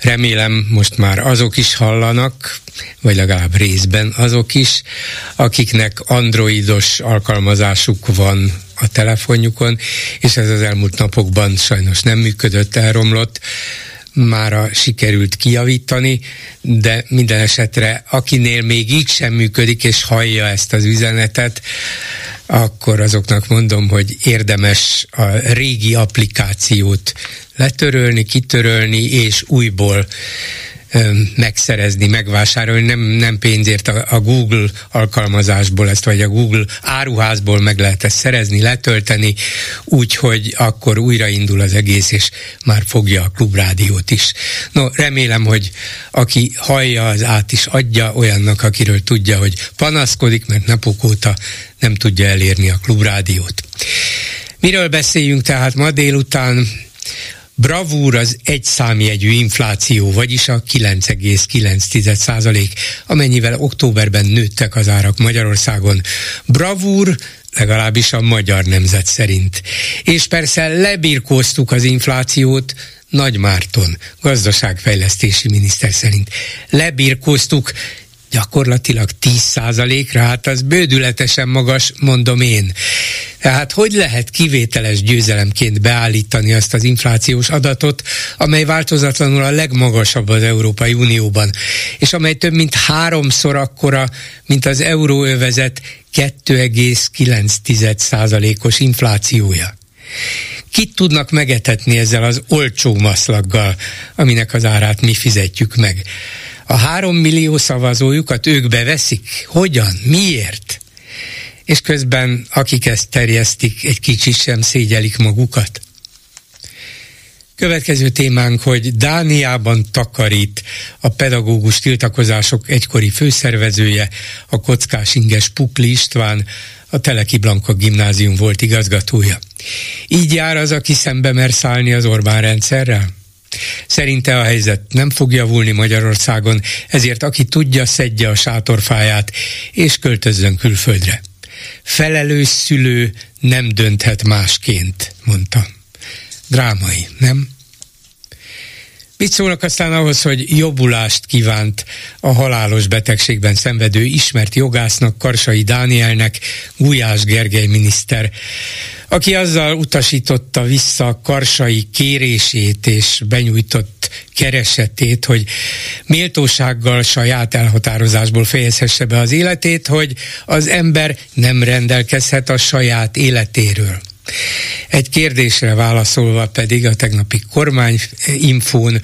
Remélem most már azok is hallanak, vagy legalább részben azok is, akiknek androidos alkalmazásuk van a telefonjukon, és ez az elmúlt napokban sajnos nem működött, elromlott. Mára sikerült kijavítani, de minden esetre akinél még így sem működik, és hallja ezt az üzenetet, akkor azoknak mondom, hogy érdemes a régi applikációt letörölni, kitörölni, és újból megszerezni, megvásárolni, nem, nem pénzért a, a Google alkalmazásból ezt, vagy a Google áruházból meg lehet ezt szerezni, letölteni, úgyhogy akkor újraindul az egész, és már fogja a klubrádiót is. No, remélem, hogy aki hallja, az át is adja olyannak, akiről tudja, hogy panaszkodik, mert napok óta nem tudja elérni a klubrádiót. Miről beszéljünk tehát ma délután? Bravúr az egy számjegyű infláció, vagyis a 9,9 százalék, amennyivel októberben nőttek az árak Magyarországon. Bravúr legalábbis a magyar nemzet szerint. És persze lebirkóztuk az inflációt, nagy Márton, gazdaságfejlesztési miniszter szerint. Lebirkóztuk gyakorlatilag 10%-ra, hát az bődületesen magas, mondom én. Tehát hogy lehet kivételes győzelemként beállítani azt az inflációs adatot, amely változatlanul a legmagasabb az Európai Unióban, és amely több mint háromszor akkora, mint az euróövezet 2,9%-os inflációja. Kit tudnak megetetni ezzel az olcsó maszlaggal, aminek az árát mi fizetjük meg? A három millió szavazójukat ők beveszik? Hogyan? Miért? És közben, akik ezt terjesztik, egy kicsit sem szégyelik magukat. Következő témánk, hogy Dániában takarít a pedagógus tiltakozások egykori főszervezője, a kockás inges Pukli István, a Teleki Blanka gimnázium volt igazgatója. Így jár az, aki szembe mer szállni az Orbán rendszerrel? Szerinte a helyzet nem fog javulni Magyarországon, ezért aki tudja, szedje a sátorfáját, és költözzön külföldre. Felelős szülő nem dönthet másként, mondta. Drámai, nem? Mit szólnak aztán ahhoz, hogy jobbulást kívánt a halálos betegségben szenvedő ismert jogásznak, Karsai Dánielnek, Gulyás Gergely miniszter, aki azzal utasította vissza Karsai kérését és benyújtott keresetét, hogy méltósággal saját elhatározásból fejezhesse be az életét, hogy az ember nem rendelkezhet a saját életéről. Egy kérdésre válaszolva pedig a tegnapi kormányinfón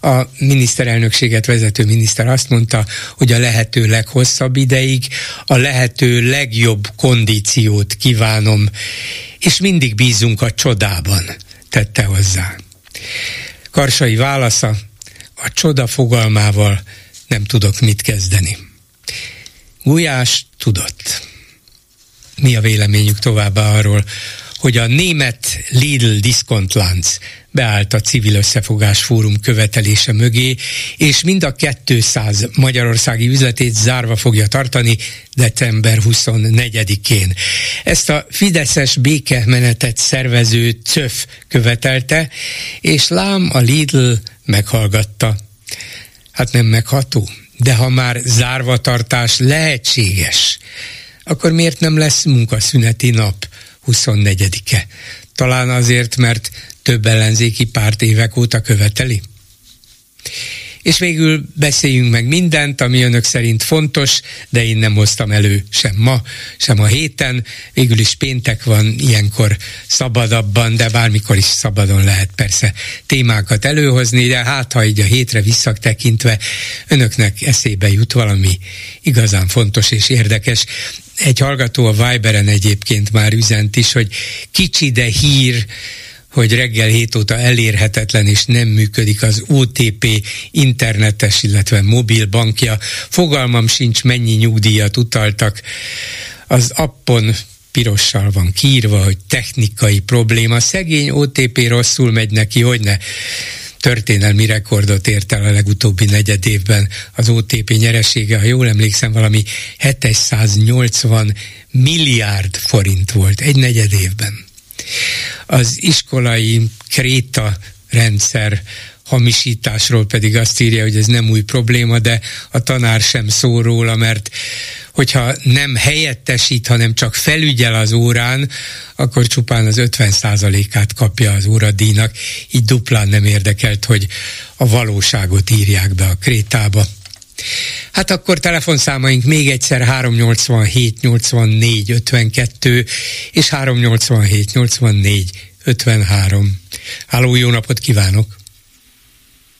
a miniszterelnökséget vezető miniszter azt mondta, hogy a lehető leghosszabb ideig a lehető legjobb kondíciót kívánom, és mindig bízunk a csodában, tette hozzá. Karsai válasza, a csoda fogalmával nem tudok mit kezdeni. Gulyás tudott. Mi a véleményük továbbá arról, hogy a német Lidl diszkontlánc beállt a civil összefogás fórum követelése mögé, és mind a 200 magyarországi üzletét zárva fogja tartani december 24-én. Ezt a Fideszes békemenetet szervező CÖF követelte, és lám a Lidl meghallgatta. Hát nem megható, de ha már zárvatartás lehetséges, akkor miért nem lesz munkaszüneti nap? 24-e. Talán azért, mert több ellenzéki párt évek óta követeli? És végül beszéljünk meg mindent, ami önök szerint fontos, de én nem hoztam elő sem ma, sem a héten. Végül is péntek van, ilyenkor szabadabban, de bármikor is szabadon lehet persze témákat előhozni, de hát ha így a hétre visszatekintve önöknek eszébe jut valami igazán fontos és érdekes. Egy hallgató a Viberen egyébként már üzent is, hogy kicsi, de hír, hogy reggel 7 óta elérhetetlen és nem működik az OTP internetes, illetve mobil bankja. Fogalmam sincs, mennyi nyugdíjat utaltak. Az appon pirossal van kiírva, hogy technikai probléma. Szegény OTP rosszul megy neki, hogy ne történelmi rekordot ért el a legutóbbi negyed évben az OTP nyeresége, ha jól emlékszem, valami 780 milliárd forint volt egy negyed évben. Az iskolai kréta rendszer hamisításról pedig azt írja, hogy ez nem új probléma, de a tanár sem szól róla, mert hogyha nem helyettesít, hanem csak felügyel az órán, akkor csupán az 50%-át kapja az óradíjnak, így duplán nem érdekelt, hogy a valóságot írják be a krétába. Hát akkor telefonszámaink még egyszer 387 84 52 és 387 84 53. Háló, jó napot kívánok!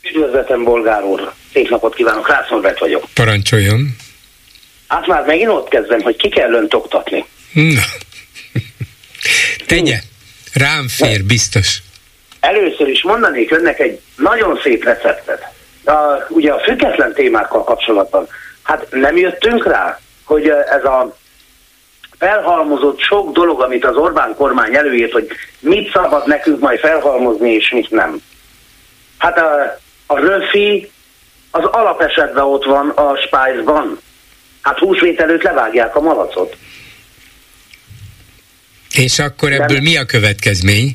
Üdvözletem, Bolgár úr! Szép napot kívánok, Rász Norbert vagyok. Parancsoljon! Hát már megint ott kezdem, hogy ki kell önt oktatni. Na. Tegye, rám fér, biztos. Először is mondanék önnek egy nagyon szép receptet. A, ugye a független témákkal kapcsolatban. Hát nem jöttünk rá, hogy ez a felhalmozott sok dolog, amit az Orbán kormány előírt, hogy mit szabad nekünk majd felhalmozni, és mit nem. Hát a, a röfi az alapesetben ott van a spice Hát húsvét előtt levágják a malacot. És akkor ebből De, mi a következmény?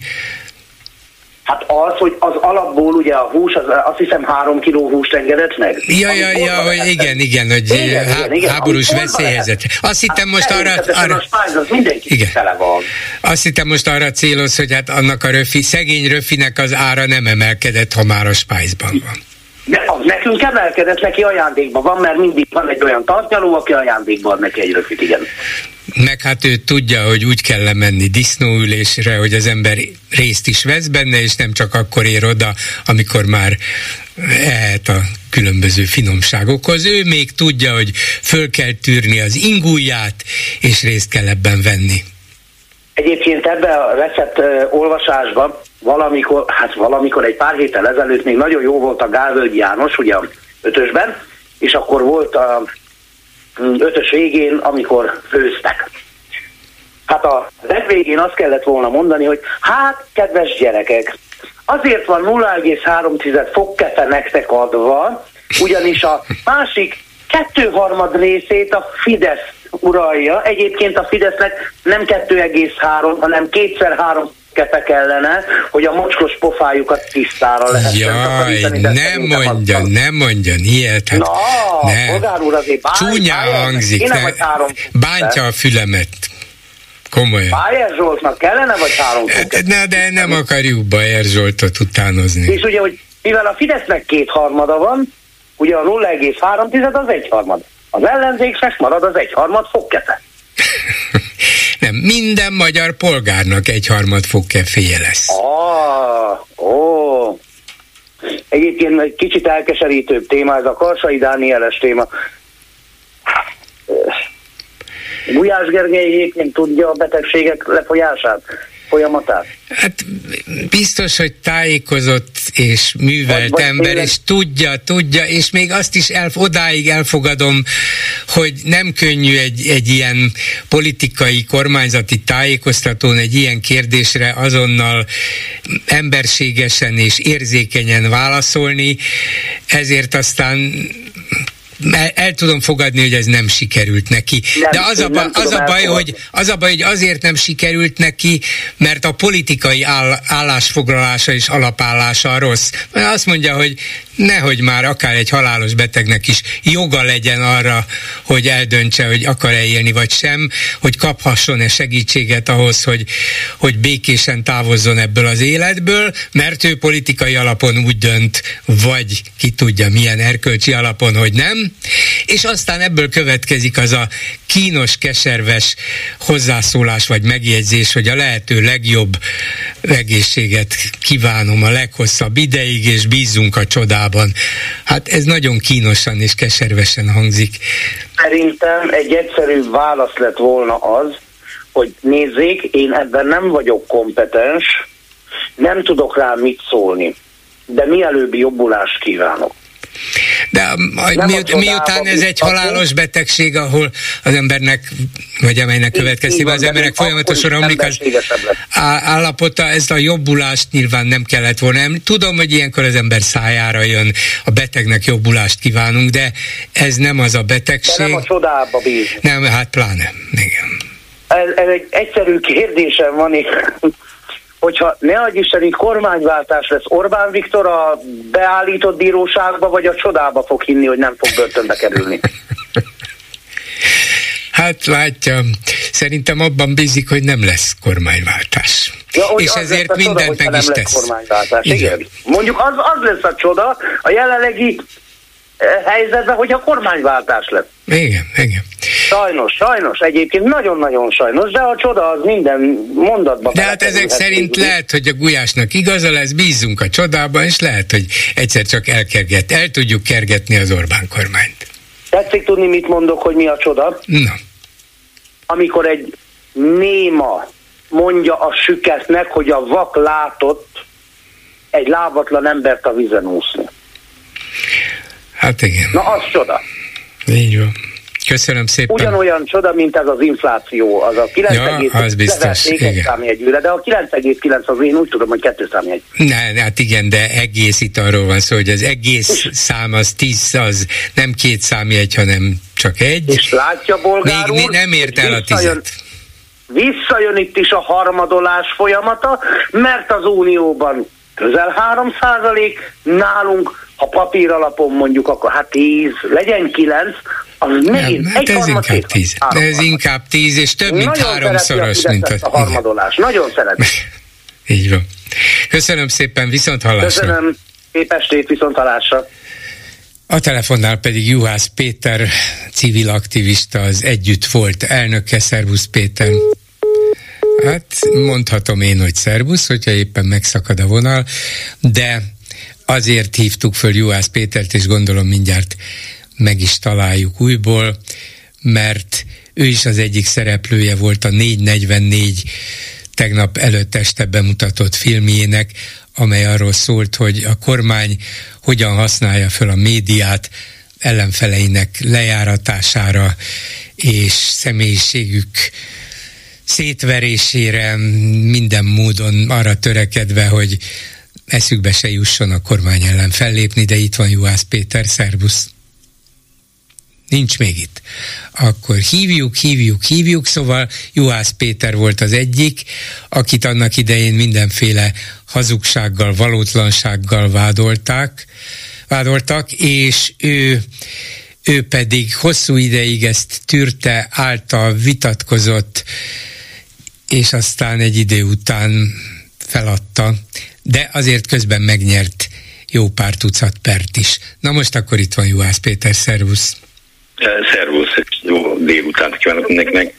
Hát az, hogy az alapból ugye a hús, az, azt hiszem három kiló húst engedett meg. Ja, ja, ja, hogy igen, igen, hogy igen, há- igen, igen, háborús veszélyhelyzet. Azt hittem hát most arra... arra a spájz, az mindenki igen. tele van. Azt hittem most arra céloz, hogy hát annak a röfi, szegény röfinek az ára nem emelkedett, ha már a spájzban van. De az nekünk emelkedett, neki ajándékban van, mert mindig van egy olyan tartnyaló, aki ajándékban ad neki egy röfit, igen. Meg hát ő tudja, hogy úgy kell lemenni disznóülésre, hogy az ember részt is vesz benne, és nem csak akkor ér oda, amikor már ehet a különböző finomságokhoz. Ő még tudja, hogy föl kell tűrni az ingúját, és részt kell ebben venni. Egyébként ebbe a recept olvasásban valamikor, hát valamikor egy pár héttel ezelőtt még nagyon jó volt a Gálvölgy János, ugye ötösben, és akkor volt a ötös végén, amikor főztek. Hát a legvégén azt kellett volna mondani, hogy hát, kedves gyerekek, azért van 0,3 fok kefe nektek adva, ugyanis a másik kettőharmad részét a Fidesz uralja. Egyébként a Fidesznek nem 2,3, hanem kétszer három kepek ellene, hogy a mocskos pofájukat tisztára lehessen Jaj, nem mondja, nem mondja, ilyet. Hát, Na, ne. Bogár úr azért báj, Csúnya báj, hangzik, ne, bántja a fülemet. Komolyan. Bájer Zsoltnak kellene, vagy három hát, Na, de nem akarjuk Bájer Zsoltot utánozni. És ugye, hogy mivel a Fidesznek kétharmada van, ugye a 0,3 az egyharmad. Az ellenzéknek marad az egyharmad fogkete. Nem, minden magyar polgárnak egyharmad fogkeféje lesz. Ah, ó. Egyébként egy kicsit elkeserítőbb téma, ez a Karsai Dánieles téma. Gulyás Gergely egyébként tudja a betegségek lefolyását? Folyamatát? Hát biztos, hogy tájékozott és művelt vagy, ember, tényleg... és tudja, tudja, és még azt is el, odáig elfogadom, hogy nem könnyű egy, egy ilyen politikai, kormányzati tájékoztatón egy ilyen kérdésre azonnal emberségesen és érzékenyen válaszolni, ezért aztán el, tudom fogadni, hogy ez nem sikerült neki. Nem, De az a, ba, az, a baj, hogy, az a baj, hogy azért nem sikerült neki, mert a politikai áll, állásfoglalása és alapállása rossz. Mert azt mondja, hogy nehogy már akár egy halálos betegnek is joga legyen arra, hogy eldöntse, hogy akar-e élni vagy sem, hogy kaphasson-e segítséget ahhoz, hogy, hogy békésen távozzon ebből az életből, mert ő politikai alapon úgy dönt, vagy ki tudja milyen erkölcsi alapon, hogy nem, és aztán ebből következik az a kínos, keserves hozzászólás vagy megjegyzés, hogy a lehető legjobb egészséget kívánom a leghosszabb ideig, és bízunk a csodában. Hát ez nagyon kínosan és keservesen hangzik. Szerintem egy egyszerű válasz lett volna az, hogy nézzék, én ebben nem vagyok kompetens, nem tudok rá mit szólni, de mielőbbi jobbulást kívánok. De mi, miután ez egy halálos betegség, ahol az embernek, vagy amelynek következtében az embernek folyamatosan romlik az állapota, ezt a jobbulást nyilván nem kellett volna. Tudom, hogy ilyenkor az ember szájára jön, a betegnek jobbulást kívánunk, de ez nem az a betegség. De nem a csodába bíz. Nem, hát pláne, igen. Ez, ez egy egyszerű kérdésem van, és hogyha ne adj Isten, itt kormányváltás lesz, Orbán Viktor a beállított bíróságba, vagy a csodába fog hinni, hogy nem fog börtönbe kerülni? Hát látja, szerintem abban bízik, hogy nem lesz kormányváltás. Ja, és ezért mindent csoda, meg is tesz. Kormányváltás. Igen. Igen. Mondjuk az, az lesz a csoda, a jelenlegi helyzetben, hogy a kormányváltás lesz. Igen, igen. Sajnos, sajnos, egyébként nagyon-nagyon sajnos, de a csoda az minden mondatban. De hát ezek szerint így. lehet, hogy a gulyásnak igaza lesz, bízunk a csodában, és lehet, hogy egyszer csak elkerget, el tudjuk kergetni az Orbán kormányt. Tetszik tudni, mit mondok, hogy mi a csoda? Na. Amikor egy néma mondja a süketnek, hogy a vak látott egy lábatlan embert a vízen úszni. Hát igen. Na, az csoda. Így van. Köszönöm szépen. Ugyanolyan csoda, mint ez az infláció, az a 9 ja, az biztos, igen. számjegyűre, de a 9,9 az én úgy tudom, hogy kettő számjegy. Ne, hát igen, de egész itt arról van szó, hogy az egész szám az 10, az nem két számjegy, hanem csak egy. És látja, bolgár Még úr, nem ért el a tizet. Visszajön itt is a harmadolás folyamata, mert az Unióban közel 3 százalék, nálunk ha papír alapon mondjuk, akkor hát 10, legyen 9, az megint nem, hát egy ez inkább 10. De ez inkább 10, és több, mint Nagyon háromszoros, mint a, a harmadolás. Igen. Nagyon szeretem. Így van. Köszönöm szépen, viszont hallásra. Köszönöm, szép estét, viszont hallásra. A telefonnál pedig Juhász Péter, civil aktivista, az Együtt volt elnöke. Szervusz Péter! Hát mondhatom én, hogy szervusz, hogyha éppen megszakad a vonal, de azért hívtuk föl Juhász Pétert, és gondolom mindjárt meg is találjuk újból, mert ő is az egyik szereplője volt a 444 tegnap előtt este bemutatott filmjének, amely arról szólt, hogy a kormány hogyan használja föl a médiát ellenfeleinek lejáratására és személyiségük szétverésére minden módon arra törekedve, hogy eszükbe se jusson a kormány ellen fellépni, de itt van Juhász Péter, szervusz! Nincs még itt. Akkor hívjuk, hívjuk, hívjuk, szóval Juhász Péter volt az egyik, akit annak idején mindenféle hazugsággal, valótlansággal vádolták, vádoltak, és ő ő pedig hosszú ideig ezt tűrte, által vitatkozott, és aztán egy idő után feladta, de azért közben megnyert jó pár tucat pert is. Na most akkor itt van Juhász Péter, szervusz! Szervusz, jó délutánt kívánok mindenkinek!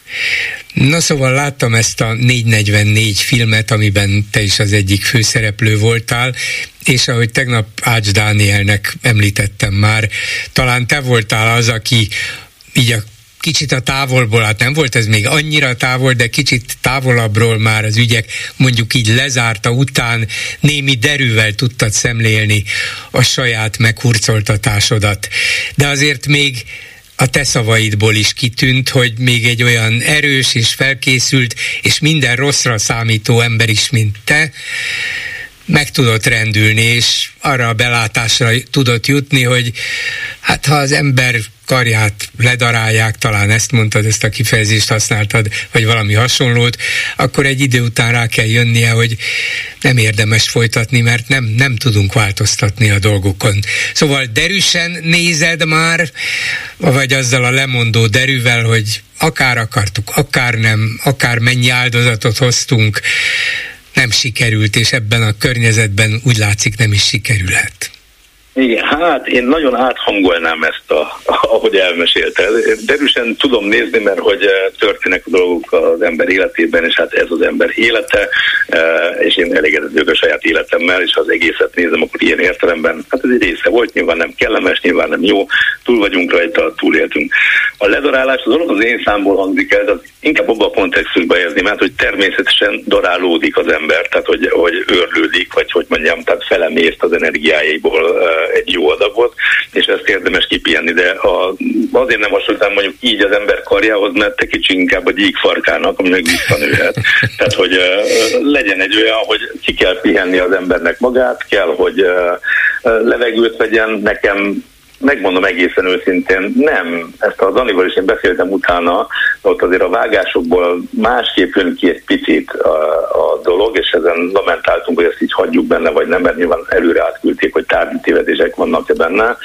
Na szóval láttam ezt a 444 filmet, amiben te is az egyik főszereplő voltál, és ahogy tegnap Ács Dánielnek említettem már, talán te voltál az, aki így a kicsit a távolból, hát nem volt ez még annyira távol, de kicsit távolabbról már az ügyek mondjuk így lezárta után némi derűvel tudtad szemlélni a saját meghurcoltatásodat. De azért még a te szavaidból is kitűnt, hogy még egy olyan erős és felkészült és minden rosszra számító ember is, mint te, meg tudott rendülni, és arra a belátásra tudott jutni, hogy hát ha az ember karját ledarálják, talán ezt mondtad, ezt a kifejezést használtad, vagy valami hasonlót, akkor egy idő után rá kell jönnie, hogy nem érdemes folytatni, mert nem, nem tudunk változtatni a dolgokon. Szóval derűsen nézed már, vagy azzal a lemondó derűvel, hogy akár akartuk, akár nem, akár mennyi áldozatot hoztunk, nem sikerült, és ebben a környezetben úgy látszik nem is sikerülhet. Igen, hát én nagyon áthangolnám ezt, a, ahogy elmesélted. Derűsen tudom nézni, mert hogy eh, történnek dolgok az ember életében, és hát ez az ember élete, eh, és én elégedett vagyok a saját életemmel, és ha az egészet nézem, akkor ilyen értelemben, hát ez egy része volt, nyilván nem kellemes, nyilván nem jó, túl vagyunk rajta, túléltünk. A ledarálás az az én számból hangzik el, az inkább abban a kontextusban érzni, mert hogy természetesen darálódik az ember, tehát hogy, hogy őrlődik, vagy hogy mondjam, tehát felemészt az energiáiból eh, egy jó adagot, és ezt érdemes kipihenni, de a, azért nem hasonlítom mondjuk így az ember karjához, mert te kicsi inkább a gyíkfarkának, ami meg visszanőhet. Tehát, hogy legyen egy olyan, hogy ki kell pihenni az embernek magát, kell, hogy levegőt vegyen, nekem megmondom egészen őszintén, nem. Ezt a Danival is én beszéltem utána, ott azért a vágásokból másképp jön ki egy picit a, a dolog, és ezen lamentáltunk, hogy ezt így hagyjuk benne, vagy nem, mert nyilván előre átküldték, hogy tárgyi tévedések vannak-e benne,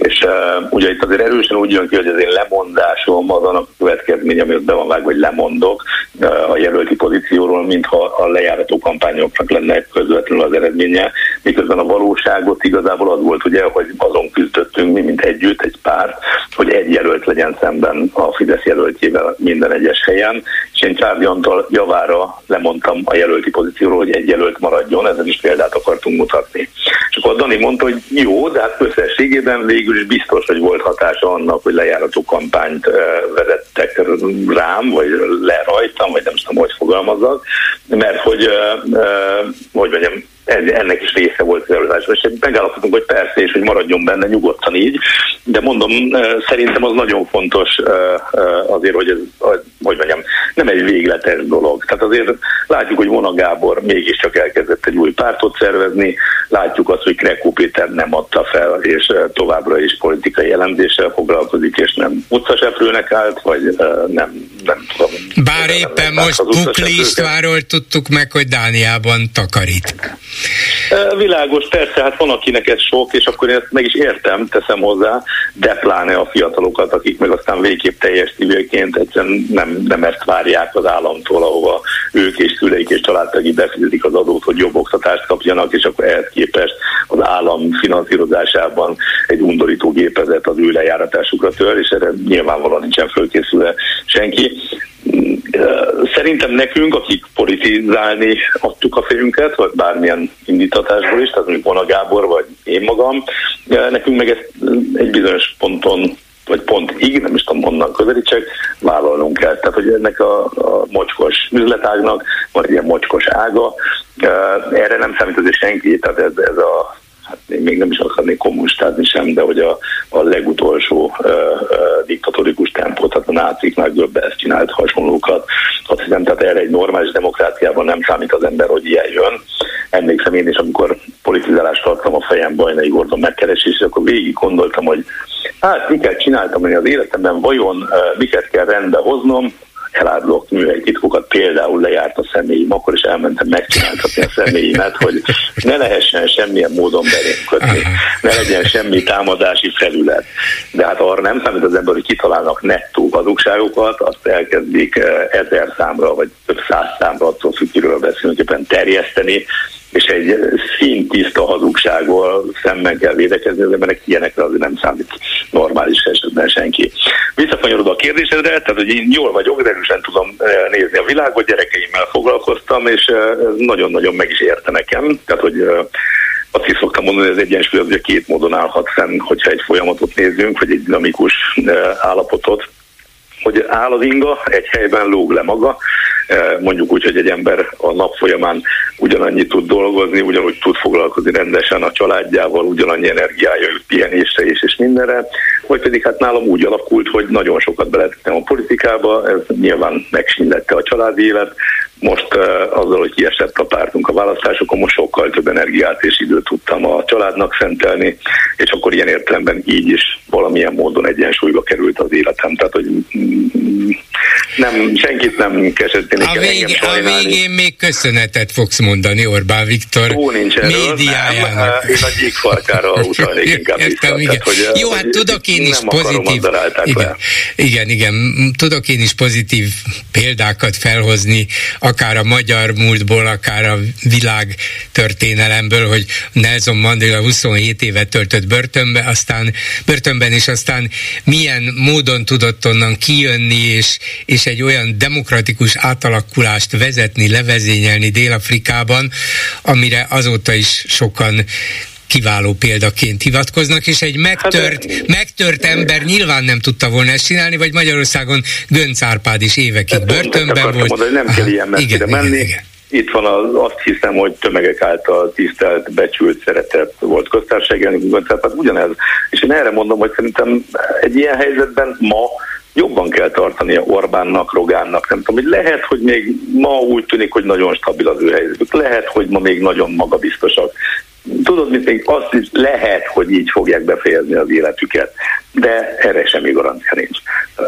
és uh, ugye itt azért erősen úgy jön ki, hogy az én lemondásom az annak a következmény, amit be van vágva, hogy lemondok uh, a jelölti pozícióról, mintha a lejárató kampányoknak lenne közvetlenül az eredménye, miközben a valóságot igazából az volt, ugye, hogy azon küzdöttünk mi, mint együtt, egy pár, hogy egy jelölt legyen szemben a Fidesz jelöltjével minden egyes helyen, és én Csárdi Antal javára lemondtam a jelölti pozícióról, hogy egy jelölt maradjon, ezen is példát akartunk mutatni. És akkor Dani mondta, hogy jó, de hát összességében végül is biztos, hogy volt hatása annak, hogy lejárató kampányt vezettek rám, vagy le rajtam, vagy nem tudom, hogy fogalmazzak, mert hogy, hogy mondjam, ennek is része volt az előadásban, és megállapodtunk, hogy persze, és hogy maradjon benne nyugodtan így, de mondom, szerintem az nagyon fontos azért, hogy ez, hogy mondjam, nem egy végletes dolog. Tehát azért látjuk, hogy Vona Gábor mégiscsak elkezdett egy új pártot szervezni, látjuk azt, hogy Krekó Péter nem adta fel, és továbbra is politikai jellemzéssel foglalkozik, és nem utcaseprőnek állt, vagy nem, nem tudom. Bár éppen most Bukli Istvánról tudtuk meg, hogy Dániában takarít. Világos, persze, hát van akinek ez sok, és akkor én ezt meg is értem, teszem hozzá, de pláne a fiatalokat, akik meg aztán végképp teljes civilként egyszerűen nem, nem ezt várják az államtól, ahova ők és szüleik és családtagik befizetik az adót, hogy jobb oktatást kapjanak, és akkor ehhez képest az állam finanszírozásában egy undorító gépezet az ő lejáratásukra tör, és erre nyilvánvalóan nincsen fölkészülve senki. Szerintem nekünk, akik politizálni adtuk a fejünket, vagy bármilyen indítatásból is, tehát mondjuk Bona Gábor, vagy én magam, nekünk meg ezt egy bizonyos ponton vagy pont így, nem is tudom honnan közelítsek, vállalnunk kell. Tehát, hogy ennek a, a mocskos üzletágnak van egy ilyen mocskos ága, erre nem számít azért senki, tehát ez, ez a hát én még nem is akarnék kommunistázni sem, de hogy a, a legutolsó uh, uh, diktatórikus tempót, tehát a náciknak ezt csinált hasonlókat. Azt hiszem, tehát erre egy normális demokráciában nem számít az ember, hogy ilyen jön. Emlékszem én is, amikor politizálást tartom a fejem Bajnai Gordon megkeresésre, akkor végig gondoltam, hogy hát miket csináltam én az életemben, vajon miket kell rendbe hoznom, elárulok titkokat, például lejárt a személyim, akkor is elmentem megcsináltatni a személyimet, hogy ne lehessen semmilyen módon belém kötni, ne legyen semmi támadási felület. De hát arra nem számít az ember, hogy kitalálnak nettó hazugságokat, azt elkezdik eh, ezer számra, vagy több száz számra, attól függ, kiről beszélünk, terjeszteni, és egy színtiszta hazugsággal szemben kell védekezni, az emberek ilyenekre azért nem számít normális esetben senki. Visszakanyarodva a kérdésedre, tehát hogy én jól vagyok, erősen tudom eh, nézni a világot, gyerekeimmel foglalkoztam, és eh, nagyon-nagyon meg is érte nekem, tehát hogy eh, azt is szoktam mondani, hogy ez egyensúly az, két módon állhat fenn, hogyha egy folyamatot nézzünk, vagy egy dinamikus állapotot, hogy áll az inga, egy helyben lóg le maga, e, mondjuk úgy, hogy egy ember a nap folyamán ugyanannyit tud dolgozni, ugyanúgy tud foglalkozni rendesen a családjával, ugyanannyi energiája jut pihenésre és, és mindenre, vagy pedig hát nálam úgy alakult, hogy nagyon sokat beletettem a politikába, ez nyilván megsínlette a családi élet, most azzal, hogy kiesett a pártunk a választásokon, most sokkal több energiát és időt tudtam a családnak szentelni, és akkor ilyen értelemben így is valamilyen módon egyensúlyba került az életem. Tehát, hogy mm, nem, senkit nem kesettén. A, vég, a végén még köszönetet fogsz mondani Orbán Viktor Ó, nincs erről, médiájának. Nem, én a gyíkfarkára utalnék inkább Értem, vissza. Tehát, hogy, Jó, hát tudok én is pozitív... Igen, igen, igen, tudok én is pozitív példákat felhozni, akár a magyar múltból, akár a világ történelemből, hogy Nelson Mandela 27 évet töltött börtönbe, aztán börtönben, és aztán milyen módon tudott onnan kijönni, és, és egy olyan demokratikus átalakulást vezetni, levezényelni Dél-Afrikában, amire azóta is sokan kiváló példaként hivatkoznak, és egy megtört, hát, megtört ember nyilván nem tudta volna ezt csinálni, vagy Magyarországon Gönc Árpád is évekig börtönben volt. Mondani, nem kell ilyen messzire igen, menni. Igen, igen. Itt van az, azt hiszem, hogy tömegek által tisztelt, becsült, szeretett volt köztársasági elnök, tehát ugyanez. És én erre mondom, hogy szerintem egy ilyen helyzetben ma jobban kell tartania Orbánnak, Rogánnak, nem tudom, hogy lehet, hogy még ma úgy tűnik, hogy nagyon stabil az ő helyzetük, lehet, hogy ma még nagyon magabiztosak, tudod, mit még azt is lehet, hogy így fogják befejezni az életüket, de erre semmi garancia nincs.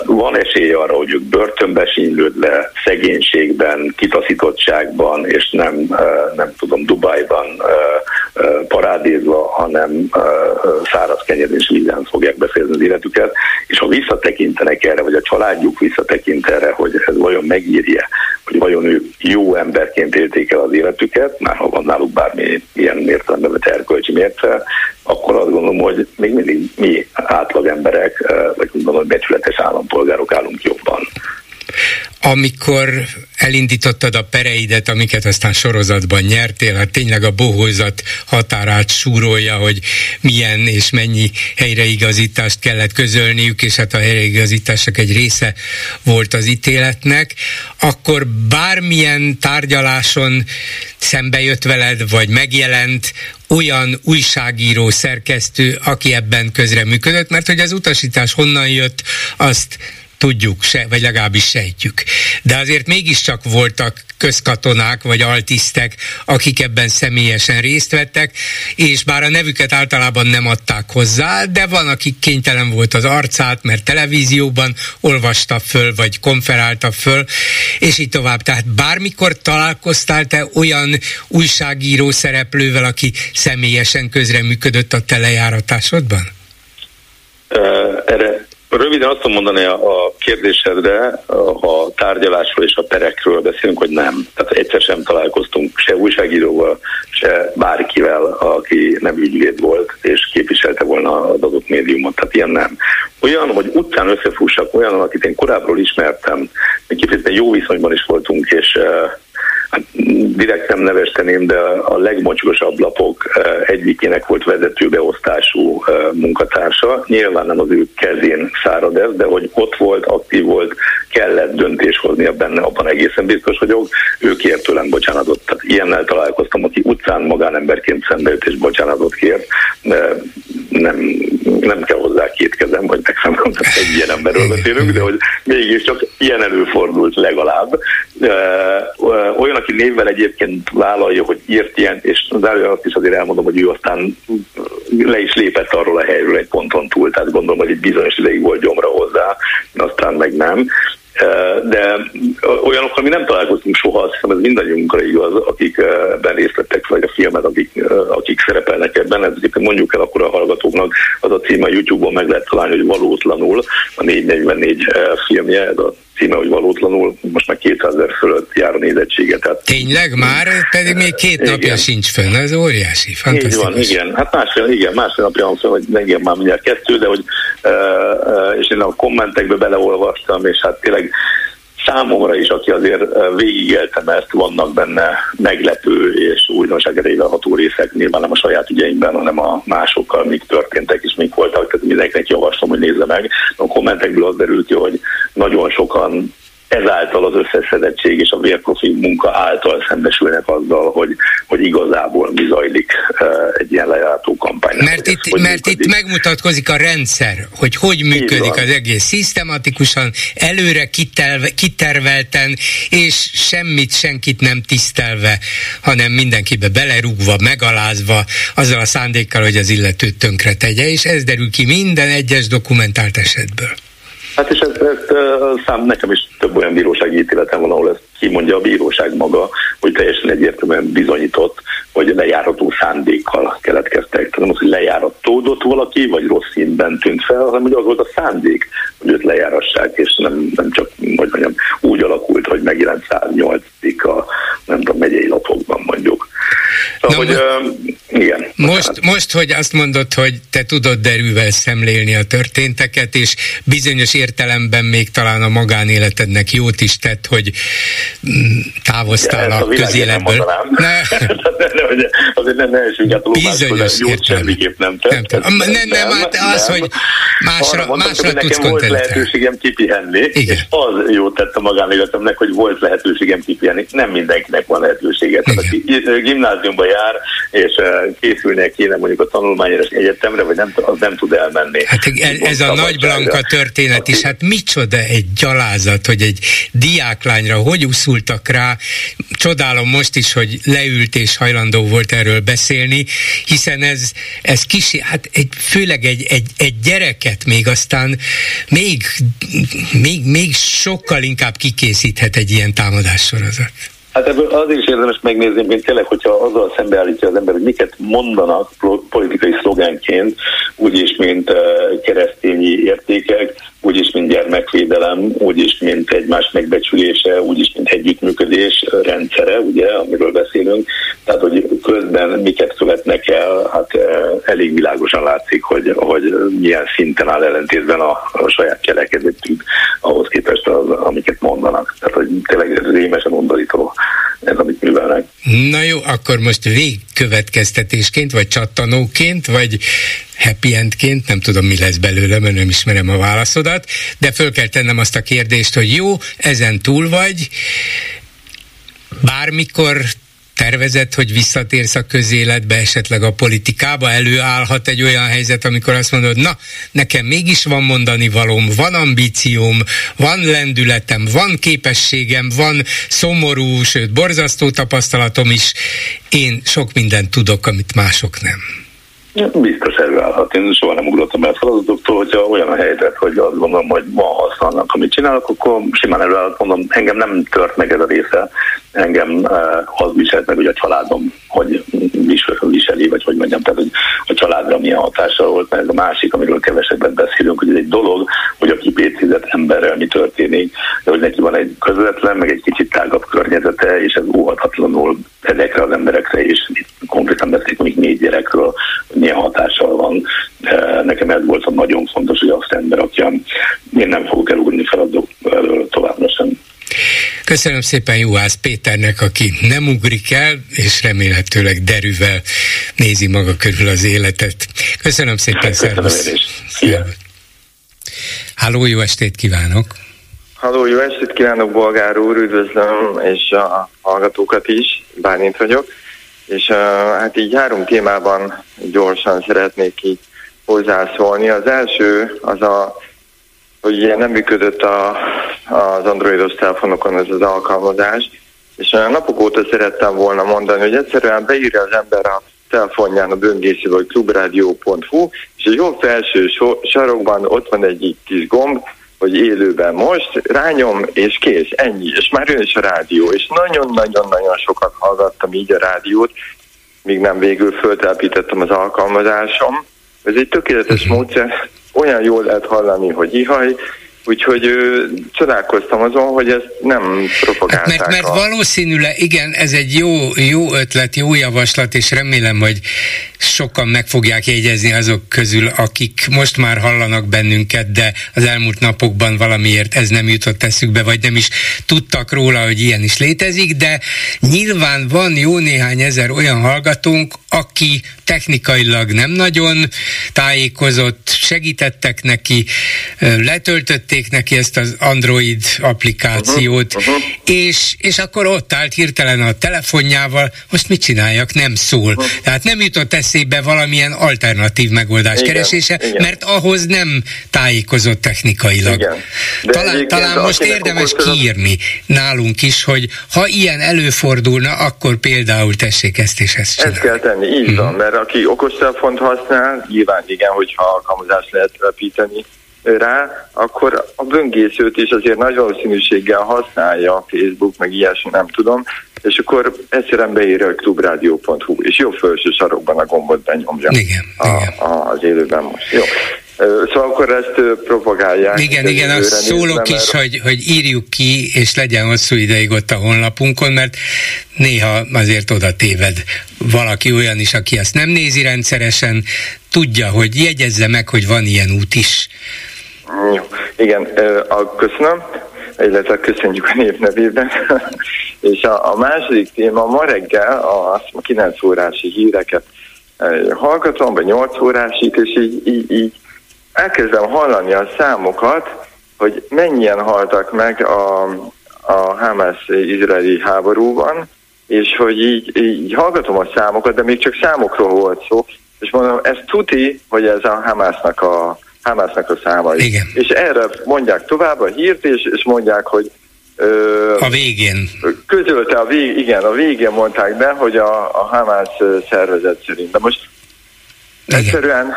Van esély arra, hogy ők börtönbe sínylődve, szegénységben, kitaszítottságban, és nem, nem tudom, Dubajban parádézva, hanem száraz kenyerén és vízen fogják befejezni az életüket, és ha visszatekintenek erre, vagy a családjuk visszatekint erre, hogy ez vajon megírja, hogy vajon ők jó emberként élték el az életüket, már ha van náluk bármi ilyen mértelemben vett erkölcsi mérce, akkor azt gondolom, hogy még mindig mi átlag emberek, vagy gondolom, becsületes állampolgárok állunk jobban amikor elindítottad a pereidet, amiket aztán sorozatban nyertél, hát tényleg a bohózat határát súrolja, hogy milyen és mennyi helyreigazítást kellett közölniük, és hát a helyreigazítások egy része volt az ítéletnek, akkor bármilyen tárgyaláson szembe jött veled, vagy megjelent olyan újságíró, szerkesztő, aki ebben közreműködött, mert hogy az utasítás honnan jött, azt tudjuk, se, vagy legalábbis sejtjük. De azért mégiscsak voltak közkatonák vagy altisztek, akik ebben személyesen részt vettek, és bár a nevüket általában nem adták hozzá, de van, akik kénytelen volt az arcát, mert televízióban olvasta föl, vagy konferálta föl, és így tovább. Tehát bármikor találkoztál te olyan újságíró szereplővel, aki személyesen közreműködött a telejáratásodban? Röviden azt tudom mondani a kérdésedre, a tárgyalásról és a perekről beszélünk, hogy nem. Tehát egyszer sem találkoztunk se újságíróval, se bárkivel, aki nem ügyvéd volt, és képviselte volna az adott médiumot. Tehát ilyen nem. Olyan, hogy utcán összefussak, olyan, akit én korábbról ismertem, kifejezetten jó viszonyban is voltunk, és hát direkt nem nevesteném, de a legmocskosabb lapok eh, egyikének volt vezetőbeosztású eh, munkatársa. Nyilván nem az ő kezén szárad ez, de hogy ott volt, aktív volt, kellett döntés hoznia benne, abban egészen biztos vagyok. Ő kért tőlem bocsánatot. Tehát ilyennel találkoztam, aki utcán magánemberként szembe jött és bocsánatot kért. De nem, nem kell hozzá két kezem, vagy megszámolom, egy ilyen emberről beszélünk, de hogy mégiscsak ilyen előfordult legalább. Olyan, aki névvel egyébként vállalja, hogy írt ilyen, és az azt is azért elmondom, hogy ő aztán le is lépett arról a helyről egy ponton túl, tehát gondolom, hogy egy bizonyos ideig volt gyomra hozzá, aztán meg nem de olyanokkal mi nem találkoztunk soha, azt hiszem ez mindannyiunkra igaz, akik ebben részt vettek, vagy a filmet, akik, akik szerepelnek ebben. Ez egyébként mondjuk el akkor a hallgatóknak, az a címe YouTube-on meg lehet találni, hogy valótlanul, a 444 filmje, ez a címe, hogy valótlanul most már 200 ezer fölött jár a nézettsége. Tehát... Tényleg már? Pedig még két igen. napja sincs fönn, ez óriási, fantasztikus. Így van, igen. Hát másfél, igen, másfél napja van fönn, hogy igen, már mindjárt kettő, de hogy, és én a kommentekbe beleolvastam, és hát tényleg számomra is, aki azért végigéltem ezt, vannak benne meglepő és újdonságereivel ható részek, nyilván nem a saját ügyeimben, hanem a másokkal, mik történtek és mik voltak, tehát mindenkinek javaslom, hogy nézze meg. A kommentekből az derült ki, hogy nagyon sokan ezáltal az összeszedettség és a vérprofi munka által szembesülnek azzal, hogy, hogy igazából mi zajlik egy ilyen lejártó kampány. Mert, itt, mert működik. itt megmutatkozik a rendszer, hogy hogy működik az egész szisztematikusan, előre kitelve, kitervelten, és semmit, senkit nem tisztelve, hanem mindenkibe belerúgva, megalázva, azzal a szándékkal, hogy az illetőt tönkre tegye, és ez derül ki minden egyes dokumentált esetből. Hát és ezt, ezt szám, nekem is több olyan bírósági ítéletem van, ahol ezt kimondja a bíróság maga, hogy teljesen egyértelműen bizonyított, hogy lejárató szándékkal keletkeztek. Tehát nem az, hogy lejáratódott valaki, vagy rossz színben tűnt fel, hanem hogy az volt a szándék, hogy őt lejárassák, és nem, nem csak, hogy mondjam, úgy alakult, hogy megjelent 108 a nem tudom, megyei lapokban mondjuk. Szóval, Na, hogy, uh, igen. Most, most, hogy azt mondod, hogy te tudod derűvel szemlélni a történteket, és bizonyos értelemben még talán a magánéletednek jót is tett, hogy mm, távoztál ja, a, a közéletből. Nem ne, azért nem ne esünk át Bizonyos jót semmiképp nem tett. Nem, nem, nem, nem, hát az, hogy másra, mondtam, másra hogy nekem volt lehetőségem kipihenni, Igen. és az jót tett a magánéletemnek, hogy volt lehetőségem kipihenni. Nem mindenkinek van lehetősége. Tehát, aki gimnáziumba jár, és készülnie kéne mondjuk a tanulmányra egyetemre, vagy nem, az nem tud elmenni. Hát ez, ez a Nagy Blanka történet is, hát micsoda egy gyalázat, hogy egy diáklányra hogy úszultak rá. Csodálom most is, hogy leült és hajlandó volt erről beszélni, hiszen ez, ez kis, hát egy, főleg egy, egy, egy gyereket még aztán még, még, még sokkal inkább kikészíthet egy ilyen támadássorozat. Hát ebből az is érdemes megnézni, mint tényleg, hogyha azzal szembeállítja az ember, hogy miket mondanak politikai szlogánként, úgyis, mint uh, keresztényi értékek, úgyis, mint gyermekvédelem, úgyis, mint egymás megbecsülése, úgyis, mint együttműködés rendszere, ugye, amiről beszélünk. Tehát, hogy közben miket követnek el, hát elég világosan látszik, hogy, hogy milyen szinten áll ellentétben a, a saját cselekedetük ahhoz képest, az, amiket mondanak. Tehát, hogy tényleg rémesen undorító ez, amit művelnek. Na jó, akkor most végkövetkeztetésként, vagy csattanóként, vagy happy endként, nem tudom mi lesz belőle, mert nem ismerem a válaszodat, de föl kell tennem azt a kérdést, hogy jó, ezen túl vagy, bármikor tervezett, hogy visszatérsz a közéletbe, esetleg a politikába, előállhat egy olyan helyzet, amikor azt mondod, na, nekem mégis van mondani valóm, van ambícióm, van lendületem, van képességem, van szomorú, sőt, borzasztó tapasztalatom is, én sok mindent tudok, amit mások nem. Biztos előállhat. Én soha nem ugrottam el feladatoktól, hogyha olyan a helyzet, hogy azt gondolom, hogy van használnak, amit csinálok, akkor simán előállhat. Mondom, engem nem tört meg ez a része. Engem eh, az viselt meg, hogy a családom, hogy viseli, vagy hogy mondjam, tehát hogy a családra milyen hatással volt, mert ez a másik, amiről kevesebbet beszélünk, hogy ez egy dolog, hogy a kipécizett emberrel mi történik, de hogy neki van egy közvetlen, meg egy kicsit tágabb környezete, és ez óhatatlanul ezekre az emberekre, és konkrétan beszélünk még négy gyerekről, milyen hatással van. Nekem ez volt a nagyon fontos, hogy azt ember, aki én nem fogok elugni feladatok továbbra sem. Köszönöm szépen Juhász Péternek, aki nem ugrik el, és remélhetőleg derűvel nézi maga körül az életet. Köszönöm szépen, szervusz! Háló, jó estét kívánok! Halló, jó estét kívánok, Bolgár úr, üdvözlöm, és a hallgatókat is, Bálint vagyok. És uh, hát így három témában gyorsan szeretnék így hozzászólni. Az első az a, hogy nem működött a, az androidos telefonokon ez az alkalmazás, és a napok óta szerettem volna mondani, hogy egyszerűen beírja az ember a telefonján a böngészi vagy klubradio.hu, és egy jobb felső sarokban ott van egy kis gomb, hogy élőben most, rányom, és kész, ennyi, és már jön is a rádió, és nagyon-nagyon-nagyon sokat hallgattam így a rádiót, míg nem végül föltelepítettem az alkalmazásom. Ez egy tökéletes uh-huh. módszer, olyan jól lehet hallani, hogy ihaj, Úgyhogy ö, csodálkoztam azon, hogy ezt nem propagálták. Hát mert, mert valószínűleg, igen, ez egy jó, jó ötlet, jó javaslat, és remélem, hogy sokan meg fogják jegyezni azok közül, akik most már hallanak bennünket, de az elmúlt napokban valamiért ez nem jutott eszükbe, vagy nem is tudtak róla, hogy ilyen is létezik, de nyilván van jó néhány ezer olyan hallgatónk, aki technikailag nem nagyon tájékozott, segítettek neki, letöltötték neki ezt az Android applikációt, uh-huh, uh-huh. És, és akkor ott állt hirtelen a telefonjával, most mit csináljak, nem szól. Uh-huh. Tehát nem jutott eszébe valamilyen alternatív megoldás igen, keresése, igen. mert ahhoz nem tájékozott technikailag. Igen. talán talán most érdemes kiírni nálunk is, hogy ha ilyen előfordulna, akkor például tessék ezt és ezt csinálni. Ezt kell tenni, így uh-huh. van, mert aki okostelefont használ, nyilván igen, hogyha alkalmazást lehet repíteni, rá, akkor a böngészőt is azért nagy valószínűséggel használja a Facebook, meg ilyesmi, nem tudom, és akkor egyszerűen beírja a klubradio.hu, és jó felső sarokban a gombot benyomja igen, a, igen. A, az élőben most. Jó. Szóval akkor ezt propagálják. Igen, igen, azt szólok is, hogy, hogy írjuk ki, és legyen hosszú ideig ott a honlapunkon, mert néha azért oda téved valaki olyan is, aki azt nem nézi rendszeresen, tudja, hogy jegyezze meg, hogy van ilyen út is. Jó, igen, köszönöm, illetve köszönjük a név nevében. és a, a második téma ma reggel a, a 9 órási híreket hallgatom, vagy 8 órásit, és így, így, így elkezdem hallani a számokat, hogy mennyien haltak meg a, a Hamas-izraeli háborúban, és hogy így, így hallgatom a számokat, de még csak számokról volt szó, és mondom, ez tuti, hogy ez a Hamasnak a, Hamasnak a számai. Igen. És erre mondják tovább a hírt, és, és mondják, hogy Ö, a végén. Közölte a vég, igen, a végén mondták be, hogy a, a Hamas szervezet szerint. De most igen. Egyszerűen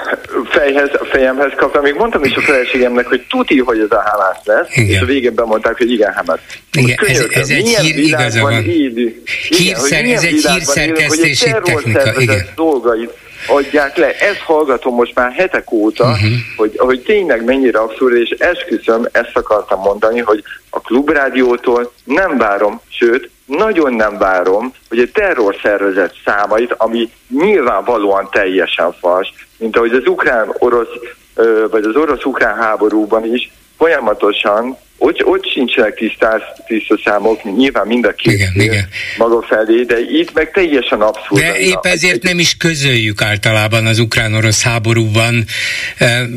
fejhez, fejemhez kaptam. Még mondtam is a feleségemnek, hogy tuti, hogy ez a Hamas lesz, igen. és a végén bemondták, hogy igen. Igen, ez, ez egy hír, igaza van. Hírszer, ez egy hírszerkesztési technika. Igen. dolgait adják le. Ezt hallgatom most már hetek óta, uh-huh. hogy, hogy tényleg mennyire abszurd, és esküszöm, ezt akartam mondani, hogy a klubrádiótól nem várom, sőt, nagyon nem várom, hogy egy terrorszervezet számait, ami nyilvánvalóan teljesen fals, mint ahogy az ukrán-orosz, vagy az orosz-ukrán háborúban is folyamatosan ott, ott sincsenek tisztás, tiszta számok, nyilván mind a két igen, igen. maga felé, de itt meg teljesen abszurd. De épp ezért nem is közöljük általában az ukrán-orosz háborúban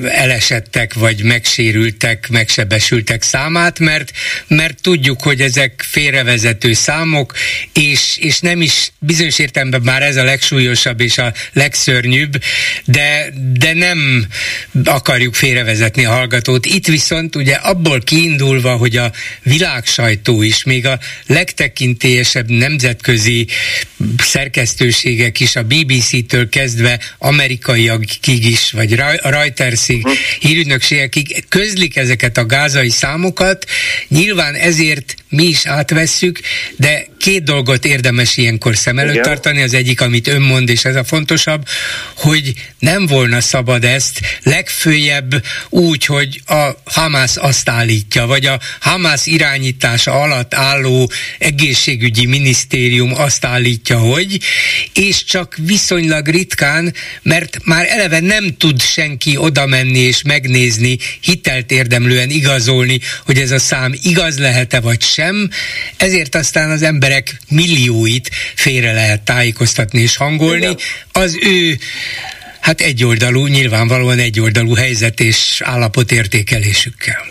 elesettek, vagy megsérültek, megsebesültek számát, mert, mert tudjuk, hogy ezek félrevezető számok, és, és nem is bizonyos értelemben már ez a legsúlyosabb és a legszörnyűbb, de, de nem akarjuk félrevezetni a hallgatót. Itt viszont ugye abból kiindul, kiindulva, hogy a világ sajtó is, még a legtekintélyesebb nemzetközi szerkesztőségek is, a BBC-től kezdve amerikaiakig is, vagy Reutersig, hm. hírügynökségekig közlik ezeket a gázai számokat. Nyilván ezért mi is átvesszük, de két dolgot érdemes ilyenkor szem előtt Igen. tartani. Az egyik, amit ön mond, és ez a fontosabb, hogy nem volna szabad ezt legfőjebb úgy, hogy a Hamász azt állítja, vagy a Hamász irányítása alatt álló egészségügyi minisztérium azt állítja, hogy, és csak viszonylag ritkán, mert már eleve nem tud senki oda menni és megnézni, hitelt érdemlően igazolni, hogy ez a szám igaz lehet-e vagy sem, ezért aztán az emberek millióit félre lehet tájékoztatni és hangolni. Igen. Az ő hát egyoldalú, nyilvánvalóan egyoldalú helyzet és állapotértékelésükkel.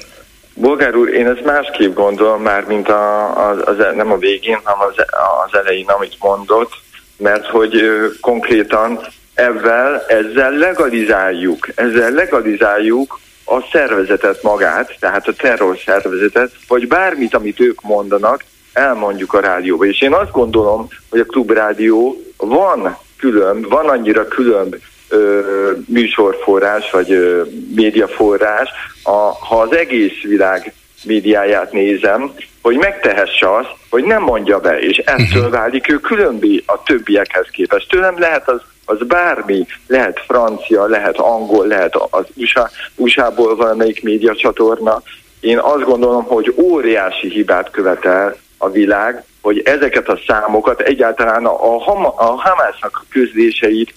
Bolgár úr, én ezt másképp gondolom már, mint a, az, az, nem a végén, hanem az, az elején, amit mondott, mert hogy ö, konkrétan ezzel, ezzel legalizáljuk, ezzel legalizáljuk a szervezetet magát, tehát a terror szervezetet, vagy bármit, amit ők mondanak, elmondjuk a rádióba. És én azt gondolom, hogy a klubrádió van külön, van annyira külön ö, műsorforrás, vagy ö, médiaforrás, a, ha az egész világ médiáját nézem, hogy megtehesse azt, hogy nem mondja be, és ettől mhm. válik ő különbé a többiekhez képest. Tőlem lehet az, az bármi, lehet francia, lehet angol, lehet az USA, USA-ból valamelyik médiacsatorna. Én azt gondolom, hogy óriási hibát követel a világ, hogy ezeket a számokat egyáltalán a, a, a Hamásznak a közléseit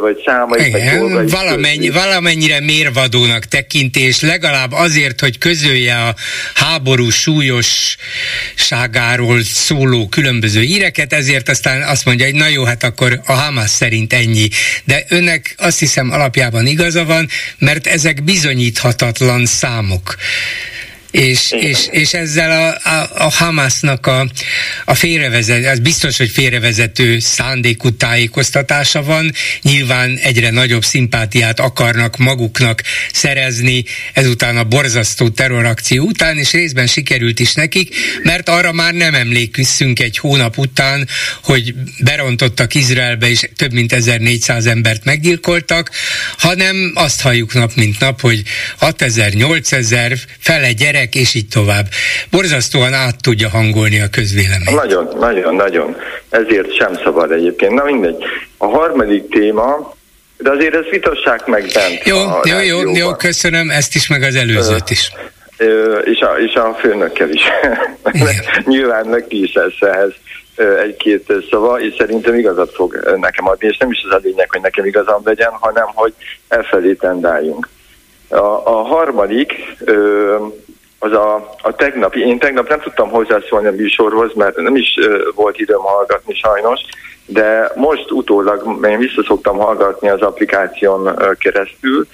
vagy számait, Igen, vagy valamennyi, valamennyire mérvadónak tekintés, legalább azért, hogy közölje a háború súlyosságáról szóló különböző híreket, ezért aztán azt mondja, hogy na jó, hát akkor a Hamas szerint ennyi. De önnek azt hiszem alapjában igaza van, mert ezek bizonyíthatatlan számok és, és, és ezzel a, a, a Hamasnak a, a félrevezető, az biztos, hogy félrevezető szándékú tájékoztatása van, nyilván egyre nagyobb szimpátiát akarnak maguknak szerezni ezután a borzasztó terrorakció után, és részben sikerült is nekik, mert arra már nem emlékszünk egy hónap után, hogy berontottak Izraelbe, és több mint 1400 embert meggyilkoltak, hanem azt halljuk nap mint nap, hogy 6000, 8000, fele gyerek, és így tovább. Borzasztóan át tudja hangolni a közvélemény. Nagyon, nagyon, nagyon. Ezért sem szabad egyébként. Na mindegy. A harmadik téma, de azért ezt vitassák meg bent. Jó, jó, jó, jó, köszönöm ezt is, meg az előzőt is. Ö, és, a, és a főnökkel is. Nyilván neki is lesz ehhez egy-két szava, és szerintem igazat fog nekem adni, és nem is az a lényeg, hogy nekem igazam legyen, hanem hogy elfelé tendáljunk. A, a harmadik, az a, a tegnapi, én tegnap nem tudtam hozzászólni a műsorhoz, mert nem is volt időm hallgatni sajnos, de most utólag én visszaszoktam hallgatni az applikáción keresztül,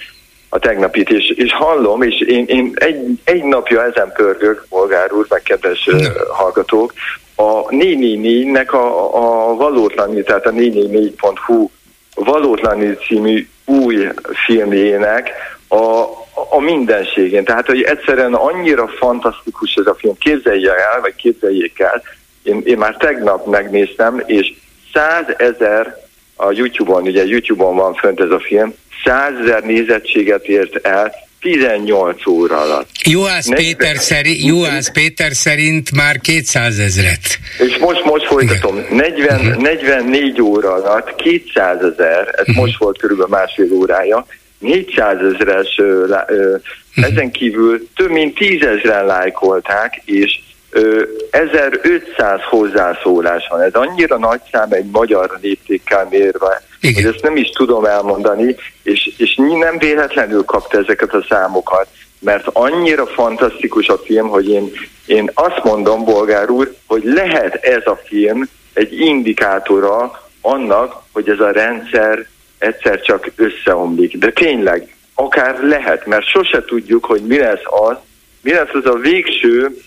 a tegnapit, és, és hallom, és én, én egy, egy napja ezen pörgök, bolgár úr, meg kedves uh, hallgatók, a 444-nek a, a valótlanul, tehát a 444.hu valótlanul című új filmjének a, a mindenségén. Tehát, hogy egyszerűen annyira fantasztikus ez a film. Képzelje el, vagy képzeljék el, én, én már tegnap megnéztem, és 100 ezer a YouTube-on, ugye YouTube-on van fönt ez a film, 100 ezer nézettséget ért el, 18 óra alatt. Juhász, Péter, szerint, Juhász Péter szerint már 200 ezret. És most, most folytatom. 40, 44 óra alatt 200 ezer, ez uh-huh. most volt körülbelül másfél órája, 400 ezeres, uh-huh. ezen kívül több mint 10 ezeren lájkolták, és 1500 hozzászólás van. Ez annyira nagy szám egy magyar léptékkel mérve, Igen. hogy ezt nem is tudom elmondani, és, és nem véletlenül kapta ezeket a számokat, mert annyira fantasztikus a film, hogy én, én azt mondom, bolgár úr, hogy lehet ez a film egy indikátora annak, hogy ez a rendszer egyszer csak összeomlik. De tényleg, akár lehet, mert sose tudjuk, hogy mi lesz az, mi lesz az a végső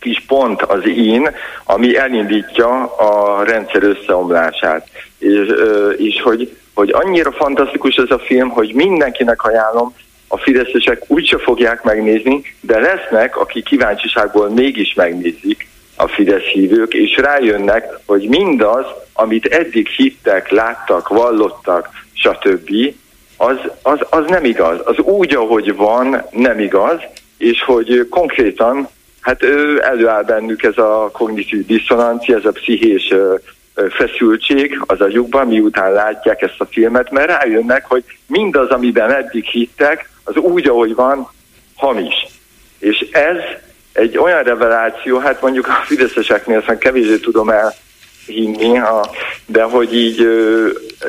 kis pont az in, ami elindítja a rendszer összeomlását. És, és hogy, hogy annyira fantasztikus ez a film, hogy mindenkinek ajánlom, a fideszesek úgyse fogják megnézni, de lesznek, akik kíváncsiságból mégis megnézik a Fidesz hívők, és rájönnek, hogy mindaz, amit eddig hittek, láttak, vallottak, stb., az, az, az nem igaz. Az úgy, ahogy van, nem igaz, és hogy konkrétan hát előáll bennük ez a kognitív diszonancia, ez a pszichés feszültség az agyukban, miután látják ezt a filmet, mert rájönnek, hogy mindaz, amiben eddig hittek, az úgy, ahogy van, hamis. És ez egy olyan reveláció, hát mondjuk a fideszeseknél ezt kevésbé tudom el hinni, ha, de hogy így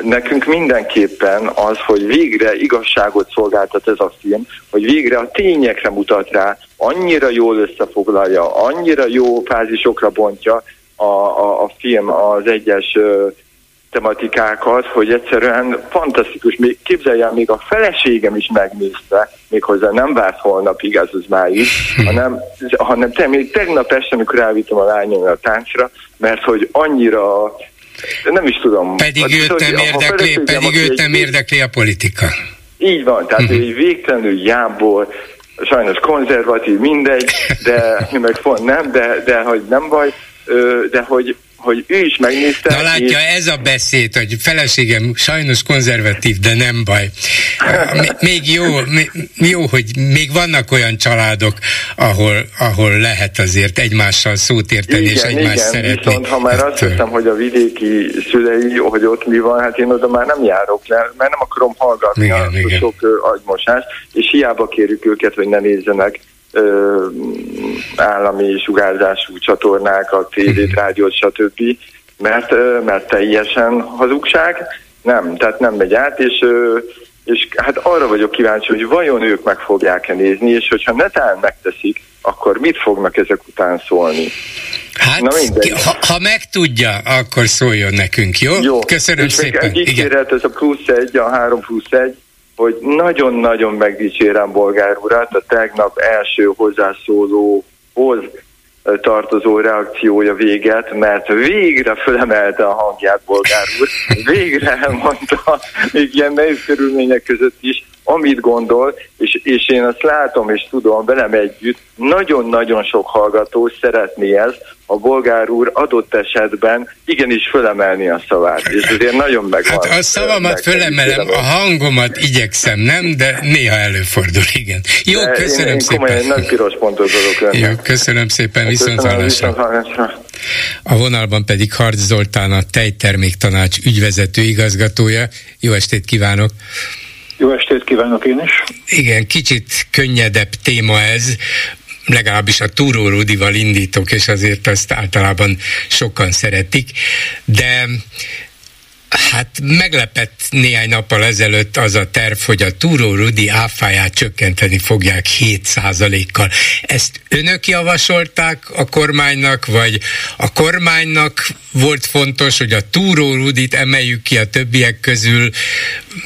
nekünk mindenképpen az, hogy végre igazságot szolgáltat ez a film, hogy végre a tényekre mutat rá, annyira jól összefoglalja, annyira jó fázisokra bontja a, a, a film az egyes tematikákat, hogy egyszerűen fantasztikus. Még képzeljen, még a feleségem is megnézte, méghozzá nem várt holnapig, ez az máig, hanem, hanem te, még tegnap este, amikor elvittem a lányom a táncra, mert hogy annyira nem is tudom. Pedig hát, őt nem érdekli, pedig őt nem érdekli a politika. Így van, tehát uh-huh. egy végtelenül jából, sajnos konzervatív, mindegy, de meg nem, de, de hogy nem baj, de hogy hogy ő is megnézte. Na látja, és... ez a beszéd, hogy feleségem sajnos konzervatív, de nem baj. Még jó, jó, hogy még vannak olyan családok, ahol, ahol lehet azért egymással szót érteni, igen, és egymást igen, szeretni. Viszont ha már azt hiszem, hogy a vidéki szülei, hogy ott mi van, hát én oda már nem járok mert nem akarom hallgatni igen, a igen. sok agymosást, és hiába kérjük őket, hogy ne nézzenek ö, állami sugárzású csatornákat, tévét, mhm. rádiót, stb. Mert, ö, mert teljesen hazugság, nem, tehát nem megy át, és, ö, és hát arra vagyok kíváncsi, hogy vajon ők meg fogják-e nézni, és hogyha netán megteszik, akkor mit fognak ezek után szólni? Hát, Na ha, ha megtudja, akkor szóljon nekünk, jó? jó. Köszönöm és szépen. Egy Igen. ez a plusz egy, a három plusz egy, hogy nagyon-nagyon megdicsérem bolgár urat a tegnap első hozzászólóhoz tartozó reakciója véget, mert végre fölemelte a hangját bolgár úr, végre elmondta, még ilyen nehéz körülmények között is, amit gondol, és, és én azt látom és tudom velem együtt, nagyon-nagyon sok hallgató szeretné ezt, a bolgár úr adott esetben igenis fölemelni a szavát, és ezért nagyon megvan. Hát a szavamat fölemelem, a hangomat igyekszem, nem, de néha előfordul, igen. Jó, de köszönöm én, én szépen. Komolyan nagy piros pontot adok. Jó, köszönöm szépen, viszont hallásra. A vonalban pedig Harc Zoltán, a tejterméktanács ügyvezető igazgatója. Jó estét kívánok! Jó estét kívánok én is! Igen, kicsit könnyedebb téma ez, legalábbis a Túró Rudival indítok, és azért azt általában sokan szeretik, de Hát meglepett néhány nappal ezelőtt az a terv, hogy a Túró Rudi áfáját csökkenteni fogják 7%-kal. Ezt önök javasolták a kormánynak, vagy a kormánynak volt fontos, hogy a Túró Rudit emeljük ki a többiek közül?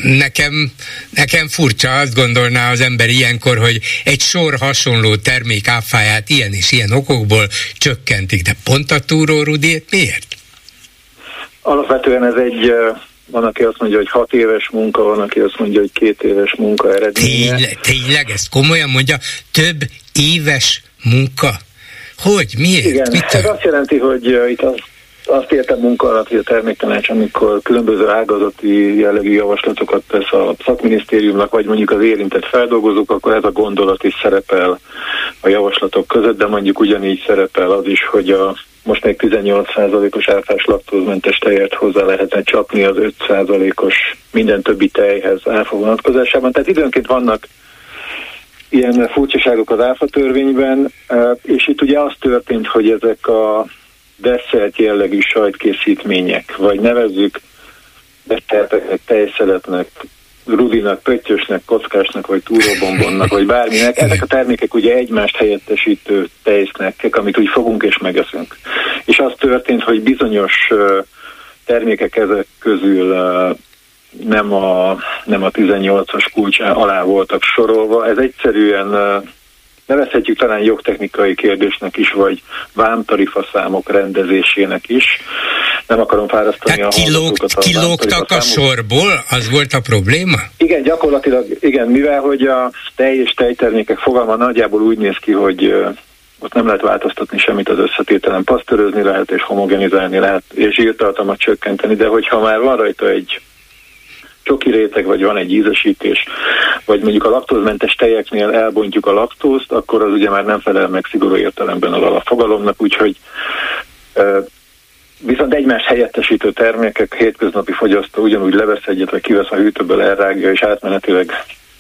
Nekem, nekem furcsa, azt gondolná az ember ilyenkor, hogy egy sor hasonló termék áfáját ilyen és ilyen okokból csökkentik, de pont a Túró Rudit miért? Alapvetően ez egy, van, aki azt mondja, hogy hat éves munka, van, aki azt mondja, hogy két éves munka eredménye. Tényleg, tényleg ezt komolyan mondja? Több éves munka? Hogy? Miért? Igen, Mit ez azt jelenti, hogy itt az, azt értem munka alatt, hogy a terméktanács, amikor különböző ágazati jellegű javaslatokat tesz a szakminisztériumnak, vagy mondjuk az érintett feldolgozók, akkor ez a gondolat is szerepel a javaslatok között, de mondjuk ugyanígy szerepel az is, hogy a most még 18%-os áfás laktózmentes tejet hozzá lehetne csapni az 5%-os minden többi tejhez áfa vonatkozásában. Tehát időnként vannak ilyen furcsaságok az áfa törvényben, és itt ugye az történt, hogy ezek a desszert jellegű sajtkészítmények, vagy nevezzük desszerteknek, tejszeletnek, rudinak, pöttyösnek, kockásnak, vagy túróbombonnak, vagy bárminek. Ezek a termékek ugye egymást helyettesítő tejsznekek, amit úgy fogunk és megeszünk. És az történt, hogy bizonyos termékek ezek közül nem a, nem a 18-as kulcs alá voltak sorolva. Ez egyszerűen nevezhetjük talán jogtechnikai kérdésnek is, vagy vámtarifa számok rendezésének is. Nem akarom fárasztani Tehát a kilóg, a kilógtak a sorból? Az volt a probléma? Igen, gyakorlatilag igen, mivel hogy a tej és tejtermékek fogalma nagyjából úgy néz ki, hogy ott nem lehet változtatni semmit az összetételen, pasztörözni lehet és homogenizálni lehet, és zsírtartalmat csökkenteni, de hogyha már van rajta egy csoki réteg, vagy van egy ízesítés, vagy mondjuk a laktózmentes tejeknél elbontjuk a laktózt, akkor az ugye már nem felel meg szigorú értelemben az alapfogalomnak, úgyhogy Viszont egymás helyettesítő termékek hétköznapi fogyasztó ugyanúgy levesz egyet, vagy kivesz a hűtőből, elrágja, és átmenetileg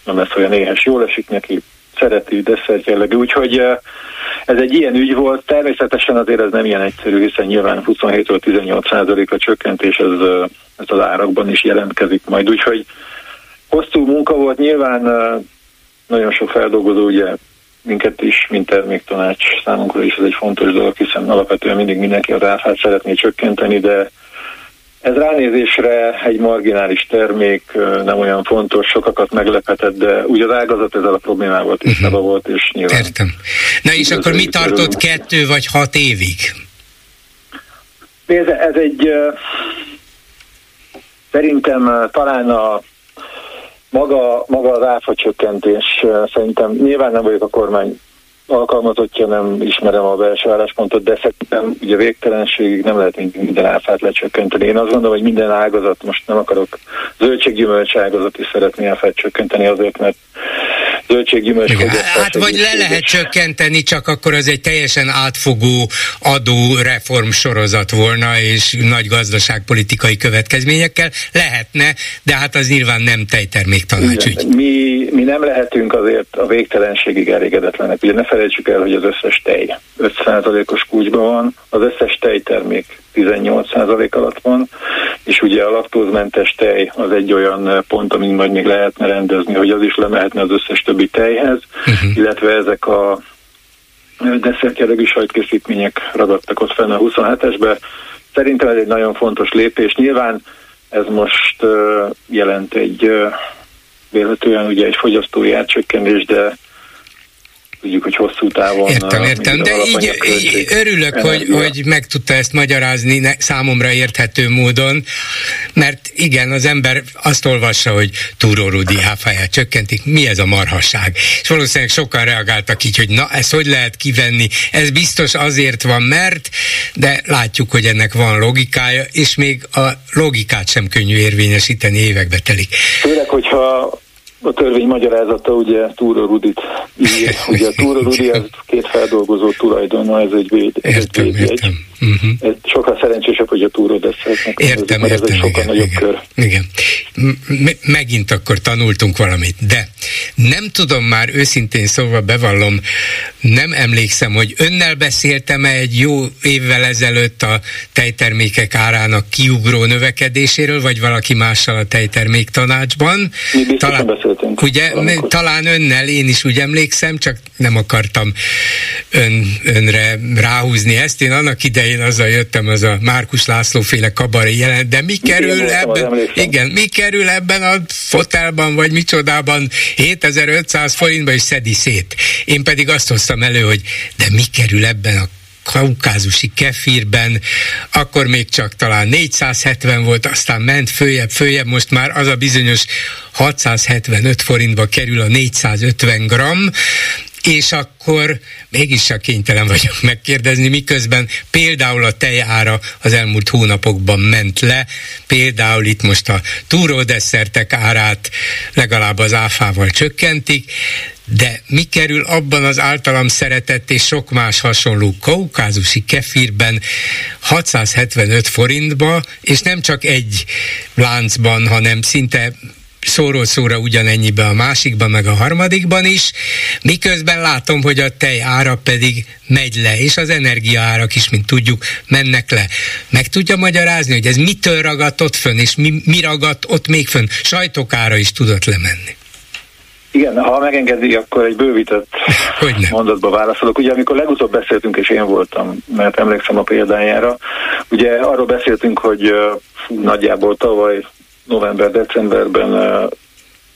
nem lesz olyan éhes, jól esik neki, szereti, desszert jellegű. Úgyhogy ez egy ilyen ügy volt. Természetesen azért ez nem ilyen egyszerű, hiszen nyilván 27 18 a csökkentés ez, ez az árakban is jelentkezik majd. Úgyhogy hosszú munka volt, nyilván nagyon sok feldolgozó ugye minket is, mint terméktanács számunkra is ez egy fontos dolog, hiszen alapvetően mindig mindenki az áfát szeretné csökkenteni, de ez ránézésre egy marginális termék, nem olyan fontos, sokakat meglepetett, de úgy az ágazat ezzel a problémával tisztában uh-huh. volt, és nyilván... Értem. Na és akkor mi tartott kettő vagy hat évig? Ez, ez egy szerintem talán a maga, maga az áfa csökkentés, szerintem nyilván nem vagyok a kormány alkalmazottja, nem ismerem a belső álláspontot, de szerintem ugye végtelenségig nem lehet minden áfát lecsökkenteni. Én azt gondolom, hogy minden ágazat, most nem akarok zöldséggyümölcs ágazat is szeretné áfát csökkenteni azért, mert zöldséggyümölcs Hát vagy le lehet csökkenteni, csak akkor az egy teljesen átfogó adó reform sorozat volna, és nagy gazdaságpolitikai következményekkel lehetne, de hát az nyilván nem tejtermék tanácsügy. Mi, mi nem lehetünk azért a végtelenségig elégedetlenek. Ugye ne felejtsük el, hogy az összes tej 5%-os kulcsban van, az összes tejtermék 18% alatt van, és ugye a laktózmentes tej az egy olyan pont, amin majd még lehetne rendezni, hogy az is lemehetne az összes többi tejhez, uh-huh. illetve ezek a desszertjellegű sajtkészítmények ragadtak ott fenn a 27-esbe. Szerintem ez egy nagyon fontos lépés. Nyilván ez most uh, jelent egy uh, vélhetően ugye egy fogyasztói átcsökkenés, de tudjuk, hogy hosszú távon... Értem, értem, de így, így örülök, hogy, hogy meg tudta ezt magyarázni ne, számomra érthető módon, mert igen, az ember azt olvassa, hogy Túró Rudi áfáját csökkentik, mi ez a marhasság? És valószínűleg sokan reagáltak így, hogy na, ezt hogy lehet kivenni? Ez biztos azért van, mert, de látjuk, hogy ennek van logikája, és még a logikát sem könnyű érvényesíteni, évekbe telik. Főleg, hogyha a törvény magyarázata ugye Túra Rudit ír. Ugye a Túra Rudi az két feldolgozó tulajdona, ez egy véd. Értem, egy véd értem. Uh-huh. Ez sokkal szerencsésebb, hogy a túró Értem, értem, ez sokkal igen, nagyobb igen, kör. Igen. M- megint akkor tanultunk valamit, de nem tudom már őszintén szóval bevallom, nem emlékszem, hogy önnel beszéltem -e egy jó évvel ezelőtt a tejtermékek árának kiugró növekedéséről, vagy valaki mással a tejtermék tanácsban. Mi talán, beszéltünk. Ugye, valamikor. talán önnel én is úgy emlékszem, csak nem akartam ön, önre ráhúzni ezt. Én annak idején én azzal jöttem, az a Márkus László féle kabaré jelent, de mi kerül igen, ebben, igen, mi kerül ebben a fotelban, vagy micsodában? 7500 forintba, és szedi szét. Én pedig azt hoztam elő, hogy de mi kerül ebben a kaukázusi kefirben, akkor még csak talán 470 volt, aztán ment följebb, följebb, most már az a bizonyos 675 forintba kerül a 450 gram, és akkor mégis csak kénytelen vagyok megkérdezni, miközben például a tejára az elmúlt hónapokban ment le, például itt most a túródesszertek árát legalább az áfával csökkentik, de mi kerül abban az általam szeretett és sok más hasonló kaukázusi kefirben 675 forintba, és nem csak egy láncban, hanem szinte szóról szóra ugyanennyibe a másikban, meg a harmadikban is, miközben látom, hogy a tej ára pedig megy le, és az energia árak is, mint tudjuk, mennek le. Meg tudja magyarázni, hogy ez mitől ragadt ott fönn, és mi, mi ragadt ott még fönn? Sajtok ára is tudott lemenni. Igen, ha megengedi, akkor egy bővített Hogyne. mondatba válaszolok. Ugye amikor legutóbb beszéltünk, és én voltam, mert emlékszem a példájára, ugye arról beszéltünk, hogy uh, nagyjából tavaly november-decemberben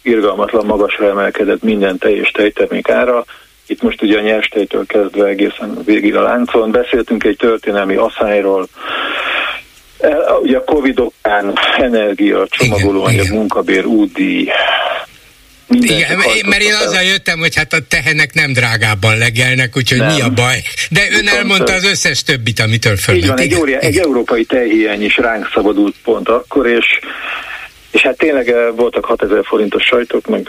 irgalmatlan magasra emelkedett minden teljes tejtermék ára. Itt most ugye a nyers tejtől kezdve egészen végig a láncon. Beszéltünk egy történelmi asszályról, ugye a Covid okán energia, csomagolóanyag, munkabér, údi, igen, mert én azzal jöttem, hogy hát a tehenek nem drágábban legelnek, úgyhogy nem. mi a baj. De ön Viszont elmondta az összes többit, amitől föl. Így van, egy, óriá, egy európai tejhiány is ránk szabadult pont akkor, és és hát tényleg eh, voltak 6000 forintos sajtok, meg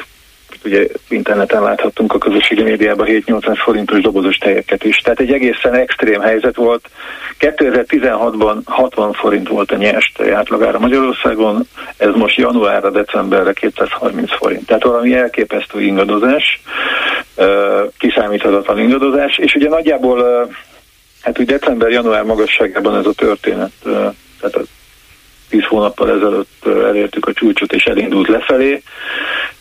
ugye interneten láthattunk a közösségi médiában 7-800 forintos dobozos tejeket is. Tehát egy egészen extrém helyzet volt. 2016-ban 60 forint volt a nyers tej átlagára Magyarországon, ez most januárra, decemberre 230 forint. Tehát valami elképesztő ingadozás, eh, kiszámíthatatlan ingadozás, és ugye nagyjából eh, hát úgy december-január magasságában ez a történet, tehát tíz hónappal ezelőtt elértük a csúcsot és elindult lefelé.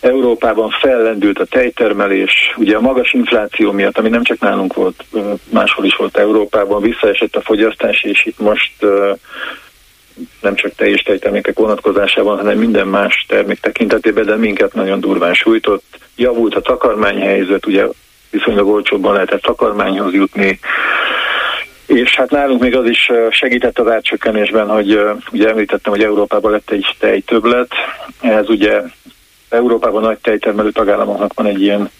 Európában fellendült a tejtermelés, ugye a magas infláció miatt, ami nem csak nálunk volt, máshol is volt Európában, visszaesett a fogyasztás, és itt most nem csak teljes tejtermékek vonatkozásában, hanem minden más termék tekintetében, de minket nagyon durván sújtott. Javult a takarmányhelyzet, ugye viszonylag olcsóbban lehetett takarmányhoz jutni, és hát nálunk még az is segített az átcsökkenésben, hogy ugye említettem, hogy Európában lett egy tejtöblet. Ez ugye Európában nagy tejtermelő tagállamoknak van egy ilyen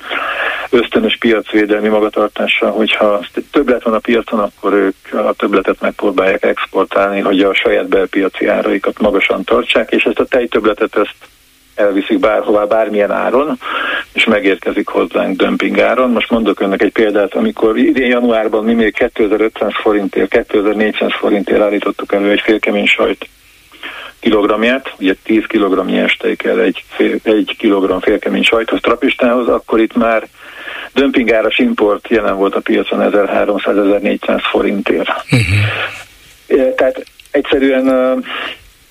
ösztönös piacvédelmi magatartása, hogyha többlet van a piacon, akkor ők a többletet megpróbálják exportálni, hogy a saját belpiaci áraikat magasan tartsák, és ezt a tejtöbletet ezt elviszik bárhová, bármilyen áron, és megérkezik hozzánk dömping áron. Most mondok önnek egy példát, amikor idén januárban mi még 2500 forintért, 2400 forintért állítottuk elő egy félkemény sajt kilogramját, ugye 10 kg nyerstej kell egy, fél, egy kilogramm félkemény sajthoz, trapistához, akkor itt már dömpingáras import jelen volt a piacon 1300-1400 forintért. Uh-huh. Tehát egyszerűen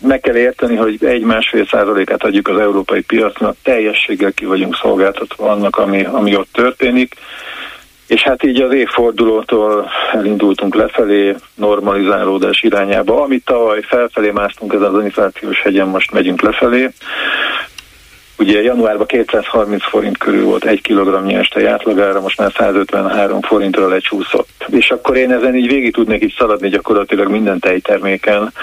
meg kell érteni, hogy egy-másfél százalékát adjuk az európai piacnak, teljességgel ki vagyunk szolgáltatva annak, ami, ami ott történik. És hát így az évfordulótól elindultunk lefelé, normalizálódás irányába. Amit tavaly felfelé másztunk ezen az inflációs hegyen, most megyünk lefelé. Ugye januárban 230 forint körül volt egy kilogramm nyerstej átlagára, most már 153 forintra lecsúszott. És akkor én ezen így végig tudnék így szaladni gyakorlatilag minden tejterméken.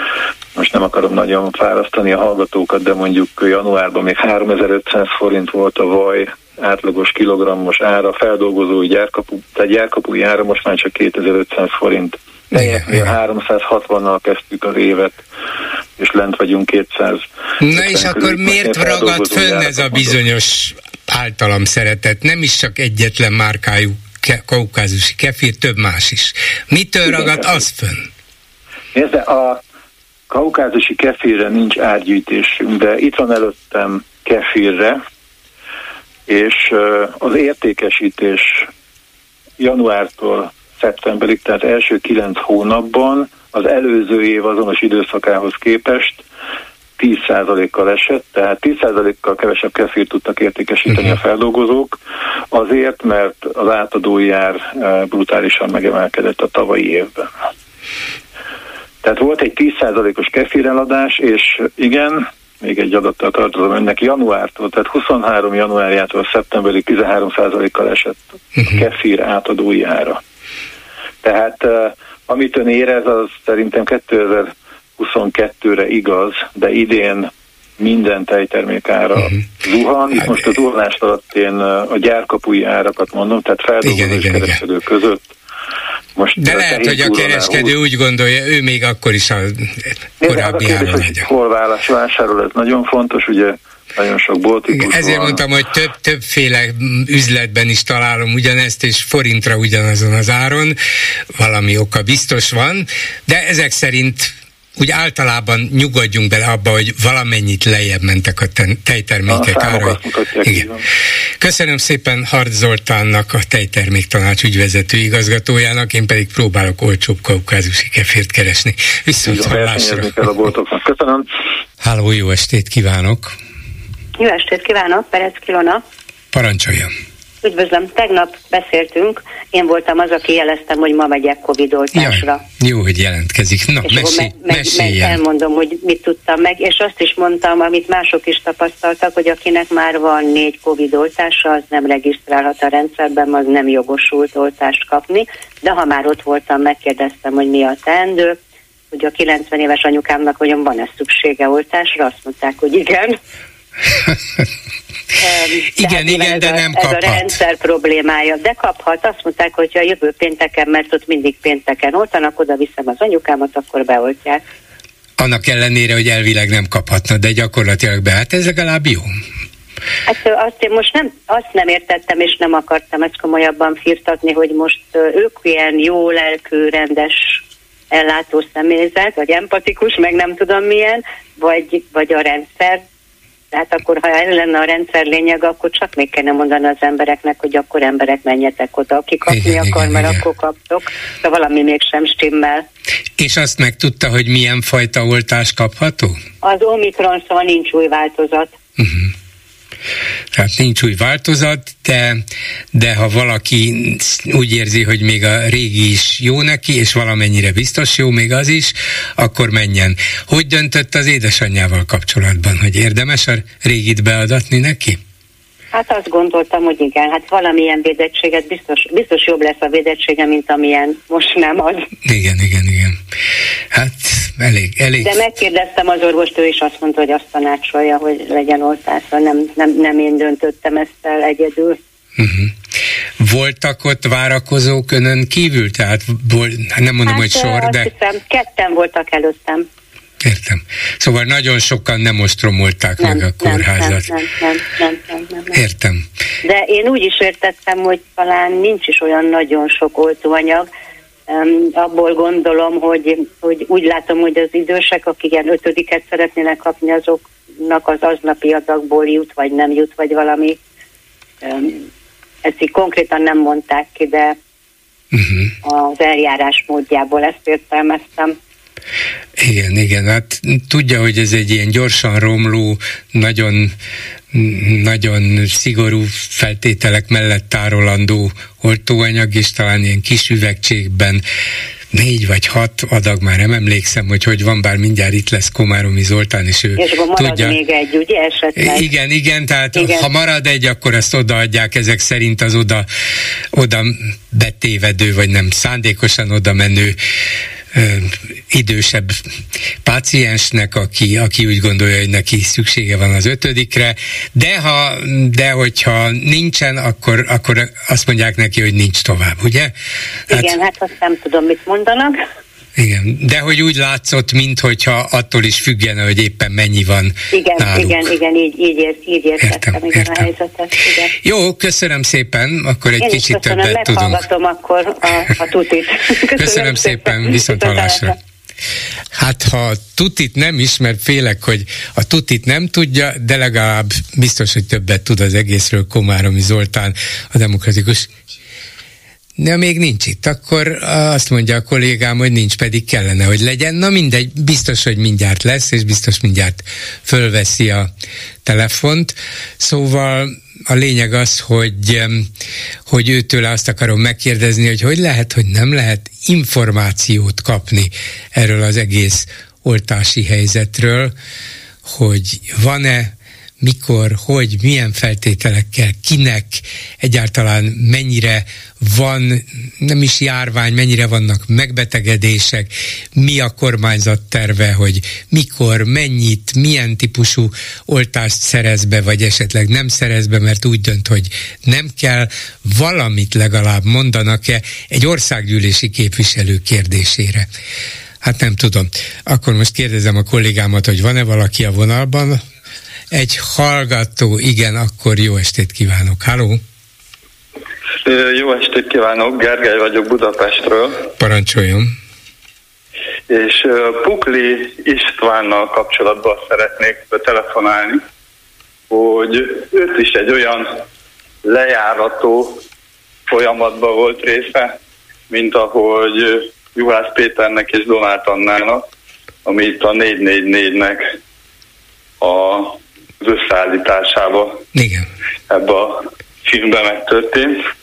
Most nem akarom nagyon fárasztani a hallgatókat, de mondjuk januárban még 3500 forint volt a vaj, átlagos kilogrammos ára, feldolgozói gyárkapu, tehát gyárkapui ára most már csak 2500 forint. Teljesnél 360-nal kezdtük az évet, és lent vagyunk 200. Na és akkor miért ragad fönn ez a bizonyos általam szeretett, nem is csak egyetlen márkájú ke- kaukázusi kefir, több más is. Mitől Igen, ragad az fönn? Nézd, a kaukázusi kefirre nincs árgyűjtésünk, de itt van előttem kefirre, és az értékesítés januártól szeptemberig, tehát első kilenc hónapban az előző év azonos időszakához képest 10%-kal esett, tehát 10%-kal kevesebb kefir tudtak értékesíteni uh-huh. a mhm. feldolgozók, azért, mert az átadói ár brutálisan megemelkedett a tavalyi évben. Tehát volt egy 10%-os kefireladás, és igen, még egy adattal tartozom önnek, januártól, tehát 23 januárjától szeptemberig 13%-kal esett a mhm. kefir átadói ára. Tehát amit ön érez, az szerintem 2022-re igaz, de idén minden tejtermék ára uh-huh. zuhan. Itt hát, most a zuhanást alatt én a gyárkapui árakat mondom, tehát feldolgozó és kereskedő között most De lehet, hogy a kereskedő úgy gondolja, ő még akkor is a korábbi áron hogy Hol vásárol, ez nagyon fontos, ugye nagyon sok boltikus Ezért van. mondtam, hogy több, többféle üzletben is találom ugyanezt, és forintra ugyanazon az áron, valami oka biztos van, de ezek szerint úgy általában nyugodjunk bele abba, hogy valamennyit lejjebb mentek a tejtermékek a árai. Igen. Köszönöm szépen Hart Zoltánnak, a tejtermék tanács ügyvezető igazgatójának, én pedig próbálok olcsóbb kaukázusi kefért keresni. Viszont. Köszönöm. Háló, jó estét kívánok! Jó estét kívánok, Perec Kilona. Parancsoljon! Üdvözlöm, tegnap beszéltünk, én voltam az, aki jeleztem, hogy ma megyek Covid oltásra. Jaj, jó, hogy jelentkezik. Na, és mesélj, me- me- elmondom, hogy mit tudtam meg, és azt is mondtam, amit mások is tapasztaltak, hogy akinek már van négy Covid oltása, az nem regisztrálhat a rendszerben, az nem jogosult oltást kapni, de ha már ott voltam, megkérdeztem, hogy mi a teendő, hogy a 90 éves anyukámnak hogyan van-e szüksége oltásra, azt mondták, hogy igen. Igen, igen, de nem a, kaphat. Ez a rendszer problémája, de kaphat. Azt mondták, hogy a jövő pénteken, mert ott mindig pénteken oltanak, oda viszem az anyukámat, akkor beoltják. Annak ellenére, hogy elvileg nem kaphatna, de gyakorlatilag be. Hát ez legalább jó. Hát azt én most nem, azt nem értettem, és nem akartam ezt komolyabban firtatni, hogy most ők ilyen jó lelkű, rendes ellátó személyzet, vagy empatikus, meg nem tudom milyen, vagy, vagy a rendszer tehát akkor, ha el lenne a rendszer lényeg, akkor csak még kellene mondani az embereknek, hogy akkor emberek menjetek oda, aki kapni igen, akar, igen, mert igen. akkor kaptok, de valami mégsem stimmel. És azt megtudta, hogy milyen fajta oltás kapható? Az Omikron szóval nincs új változat. Uh-huh. Tehát nincs új változat, de, de ha valaki úgy érzi, hogy még a régi is jó neki, és valamennyire biztos jó még az is, akkor menjen. Hogy döntött az édesanyjával kapcsolatban, hogy érdemes a régit beadatni neki? Hát azt gondoltam, hogy igen, hát valamilyen védettséget biztos, biztos jobb lesz a védettsége, mint amilyen most nem az. Igen, igen, igen. Hát elég, elég. De megkérdeztem az orvost, ő is azt mondta, hogy azt tanácsolja, hogy legyen oltásra. Nem, nem, nem én döntöttem ezt el egyedül. Uh-huh. Voltak ott várakozók önön kívül? Tehát nem mondom, hát, hogy sor, de... Hiszem, ketten voltak előttem. Értem. Szóval nagyon sokan nem ostromolták nem, meg a kórházat. Nem, nem, nem, nem, nem, nem. Értem. De én úgy is értettem, hogy talán nincs is olyan nagyon sok oltóanyag, Um, abból gondolom, hogy, hogy úgy látom, hogy az idősek, akik ilyen ötödiket szeretnének kapni, azoknak az aznapi adagból jut, vagy nem jut, vagy valami. Um, ezt így konkrétan nem mondták ki, de uh-huh. az eljárás módjából ezt értelmeztem. Igen, igen, hát tudja, hogy ez egy ilyen gyorsan romló, nagyon nagyon szigorú feltételek mellett tárolandó oltóanyag, és talán ilyen kis üvegcségben négy vagy hat adag, már nem emlékszem, hogy hogy van, bár mindjárt itt lesz Komáromi Zoltán, és ő és marad tudja. még egy, ugye esetleg? Igen, igen, tehát igen. ha marad egy, akkor ezt odaadják ezek szerint az oda, oda betévedő, vagy nem szándékosan oda menő idősebb páciensnek, aki, aki úgy gondolja, hogy neki szüksége van az ötödikre, de, ha, de hogyha nincsen, akkor, akkor azt mondják neki, hogy nincs tovább, ugye? Igen, hát, hát azt nem tudom, mit mondanak. Igen, de hogy úgy látszott, minthogyha attól is függene, hogy éppen mennyi van Igen, náluk. igen, igen, így, így, ért, így értettem értem, igen értem. a helyzetet. Igen. Jó, köszönöm szépen, akkor egy Én kicsit köszönöm, többet tudunk. akkor a, a tutit. Köszönöm, köszönöm szépen, viszont hallásra. Hát ha tutit nem ismer, félek, hogy a tutit nem tudja, de legalább biztos, hogy többet tud az egészről Komáromi Zoltán, a demokratikus de még nincs itt, akkor azt mondja a kollégám, hogy nincs, pedig kellene, hogy legyen. Na mindegy, biztos, hogy mindjárt lesz, és biztos mindjárt fölveszi a telefont. Szóval a lényeg az, hogy, hogy őtől azt akarom megkérdezni, hogy hogy lehet, hogy nem lehet információt kapni erről az egész oltási helyzetről, hogy van-e mikor, hogy, milyen feltételekkel, kinek, egyáltalán mennyire van, nem is járvány, mennyire vannak megbetegedések, mi a kormányzat terve, hogy mikor, mennyit, milyen típusú oltást szerez be, vagy esetleg nem szerez be, mert úgy dönt, hogy nem kell, valamit legalább mondanak-e egy országgyűlési képviselő kérdésére. Hát nem tudom. Akkor most kérdezem a kollégámat, hogy van-e valaki a vonalban, egy hallgató, igen, akkor jó estét kívánok. Halló! Jó estét kívánok, Gergely vagyok Budapestről. Parancsoljon! És Pukli Istvánnal kapcsolatban szeretnék telefonálni, hogy őt is egy olyan lejárató folyamatban volt része, mint ahogy Juhász Péternek és Donát Annának, ami itt a 444-nek a az összeállításába. Igen. Ebbe a filmbe megtörtént.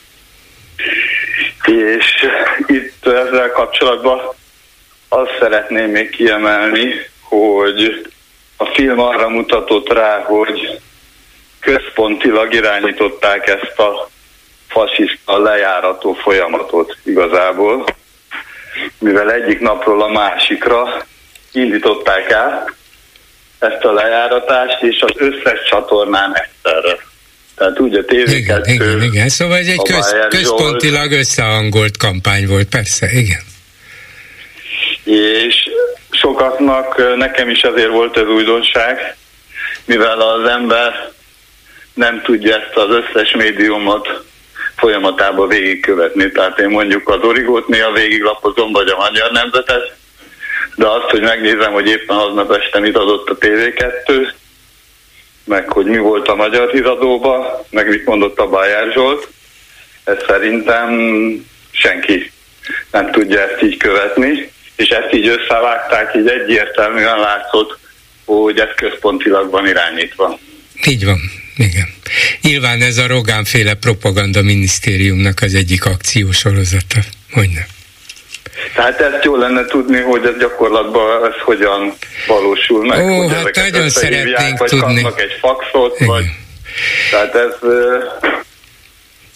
És itt ezzel kapcsolatban azt szeretném még kiemelni, hogy a film arra mutatott rá, hogy központilag irányították ezt a fasiszta lejárató folyamatot igazából, mivel egyik napról a másikra indították el, ezt a lejáratást, és az összes csatornán egyszerre. Tehát úgy a tv igen, igen, igen, szóval ez egy köz, központilag összehangolt kampány volt, persze, igen. És sokaknak, nekem is azért volt ez újdonság, mivel az ember nem tudja ezt az összes médiumot folyamatában végigkövetni. Tehát én mondjuk az origót néha végiglapozom, vagy a magyar nemzetet, de azt, hogy megnézem, hogy éppen aznap este mit adott a TV2, meg hogy mi volt a magyar híradóban, meg mit mondott a Bajár Zsolt, ez szerintem senki nem tudja ezt így követni, és ezt így összevágták, így egyértelműen látszott, hogy ez központilag van irányítva. Így van, igen. Nyilván ez a Rogánféle propaganda minisztériumnak az egyik akciósorozata, hogy nem. Tehát ezt jó lenne tudni, hogy ez gyakorlatban ez hogyan valósul meg. Ó, hogy hát nagyon szeretnénk vagy tudni. kapnak egy faxot, Igen. vagy... Tehát ez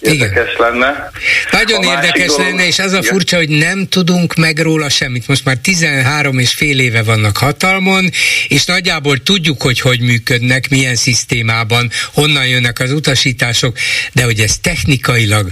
érdekes Igen. lenne. Nagyon a érdekes dolog, lenne, és az a furcsa, hogy nem tudunk meg róla semmit. Most már 13 és fél éve vannak hatalmon, és nagyjából tudjuk, hogy hogy működnek, milyen szisztémában, honnan jönnek az utasítások, de hogy ez technikailag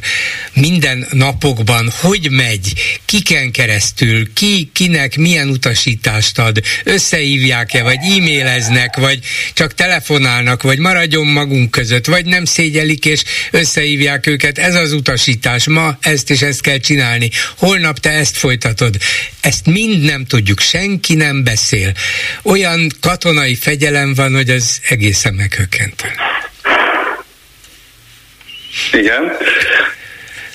minden napokban hogy megy, kiken keresztül, ki, kinek milyen utasítást ad, összehívják-e, vagy e-maileznek, vagy csak telefonálnak, vagy maradjon magunk között, vagy nem szégyelik, és összehívják őket őket, ez az utasítás, ma ezt és ezt kell csinálni, holnap te ezt folytatod. Ezt mind nem tudjuk, senki nem beszél. Olyan katonai fegyelem van, hogy az egészen meghökkentő. Igen.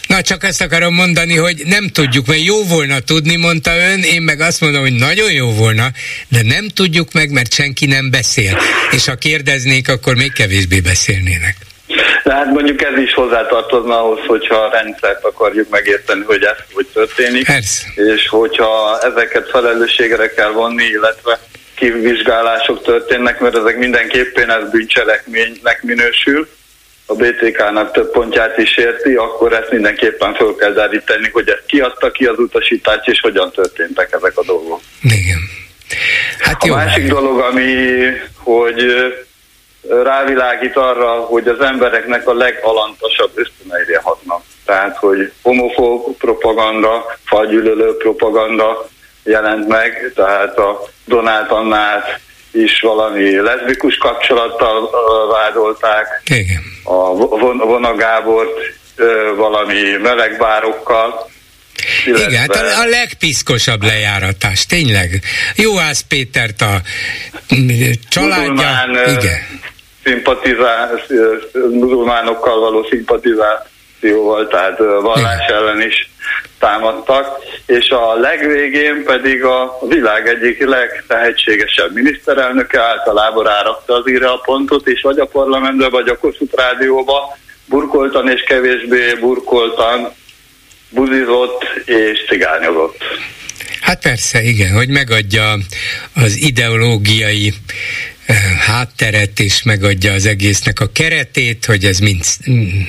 Na, csak ezt akarom mondani, hogy nem tudjuk, mert jó volna tudni, mondta ön, én meg azt mondom, hogy nagyon jó volna, de nem tudjuk meg, mert senki nem beszél. És ha kérdeznék, akkor még kevésbé beszélnének. De hát mondjuk ez is hozzátartozna ahhoz, hogyha a rendszert akarjuk megérteni, hogy ez hogy történik, Persze. és hogyha ezeket felelősségre kell vonni, illetve kivizsgálások történnek, mert ezek mindenképpen ez bűncselekménynek minősül, a BTK-nak több pontját is érti, akkor ezt mindenképpen föl kell deríteni, hogy ezt kiadta ki az utasítást, és hogyan történtek ezek a dolgok. Igen. Hát a jó, másik dolog, ami, hogy rávilágít arra, hogy az embereknek a legalantasabb ösztöneire hatnak. Tehát, hogy homofób propaganda, fagyűlölő propaganda jelent meg, tehát a Donát Annát is valami leszbikus kapcsolattal vádolták, Igen. a Von- Vona Gábort valami melegbárokkal, Igen, hát a, a legpiszkosabb lejáratás, tényleg. Jóász Pétert a családja. Muzulmán, Igen. Szimpatizál, muzulmánokkal való szimpatizációval, tehát vallás ellen is támadtak, és a legvégén pedig a világ egyik legtehetségesebb miniszterelnöke általában rárakta az írja a pontot, és vagy a parlamentbe, vagy a Kossuth rádióba burkoltan és kevésbé burkoltan buzizott és cigányozott. Hát persze, igen, hogy megadja az ideológiai hátteret, és megadja az egésznek a keretét, hogy ez mind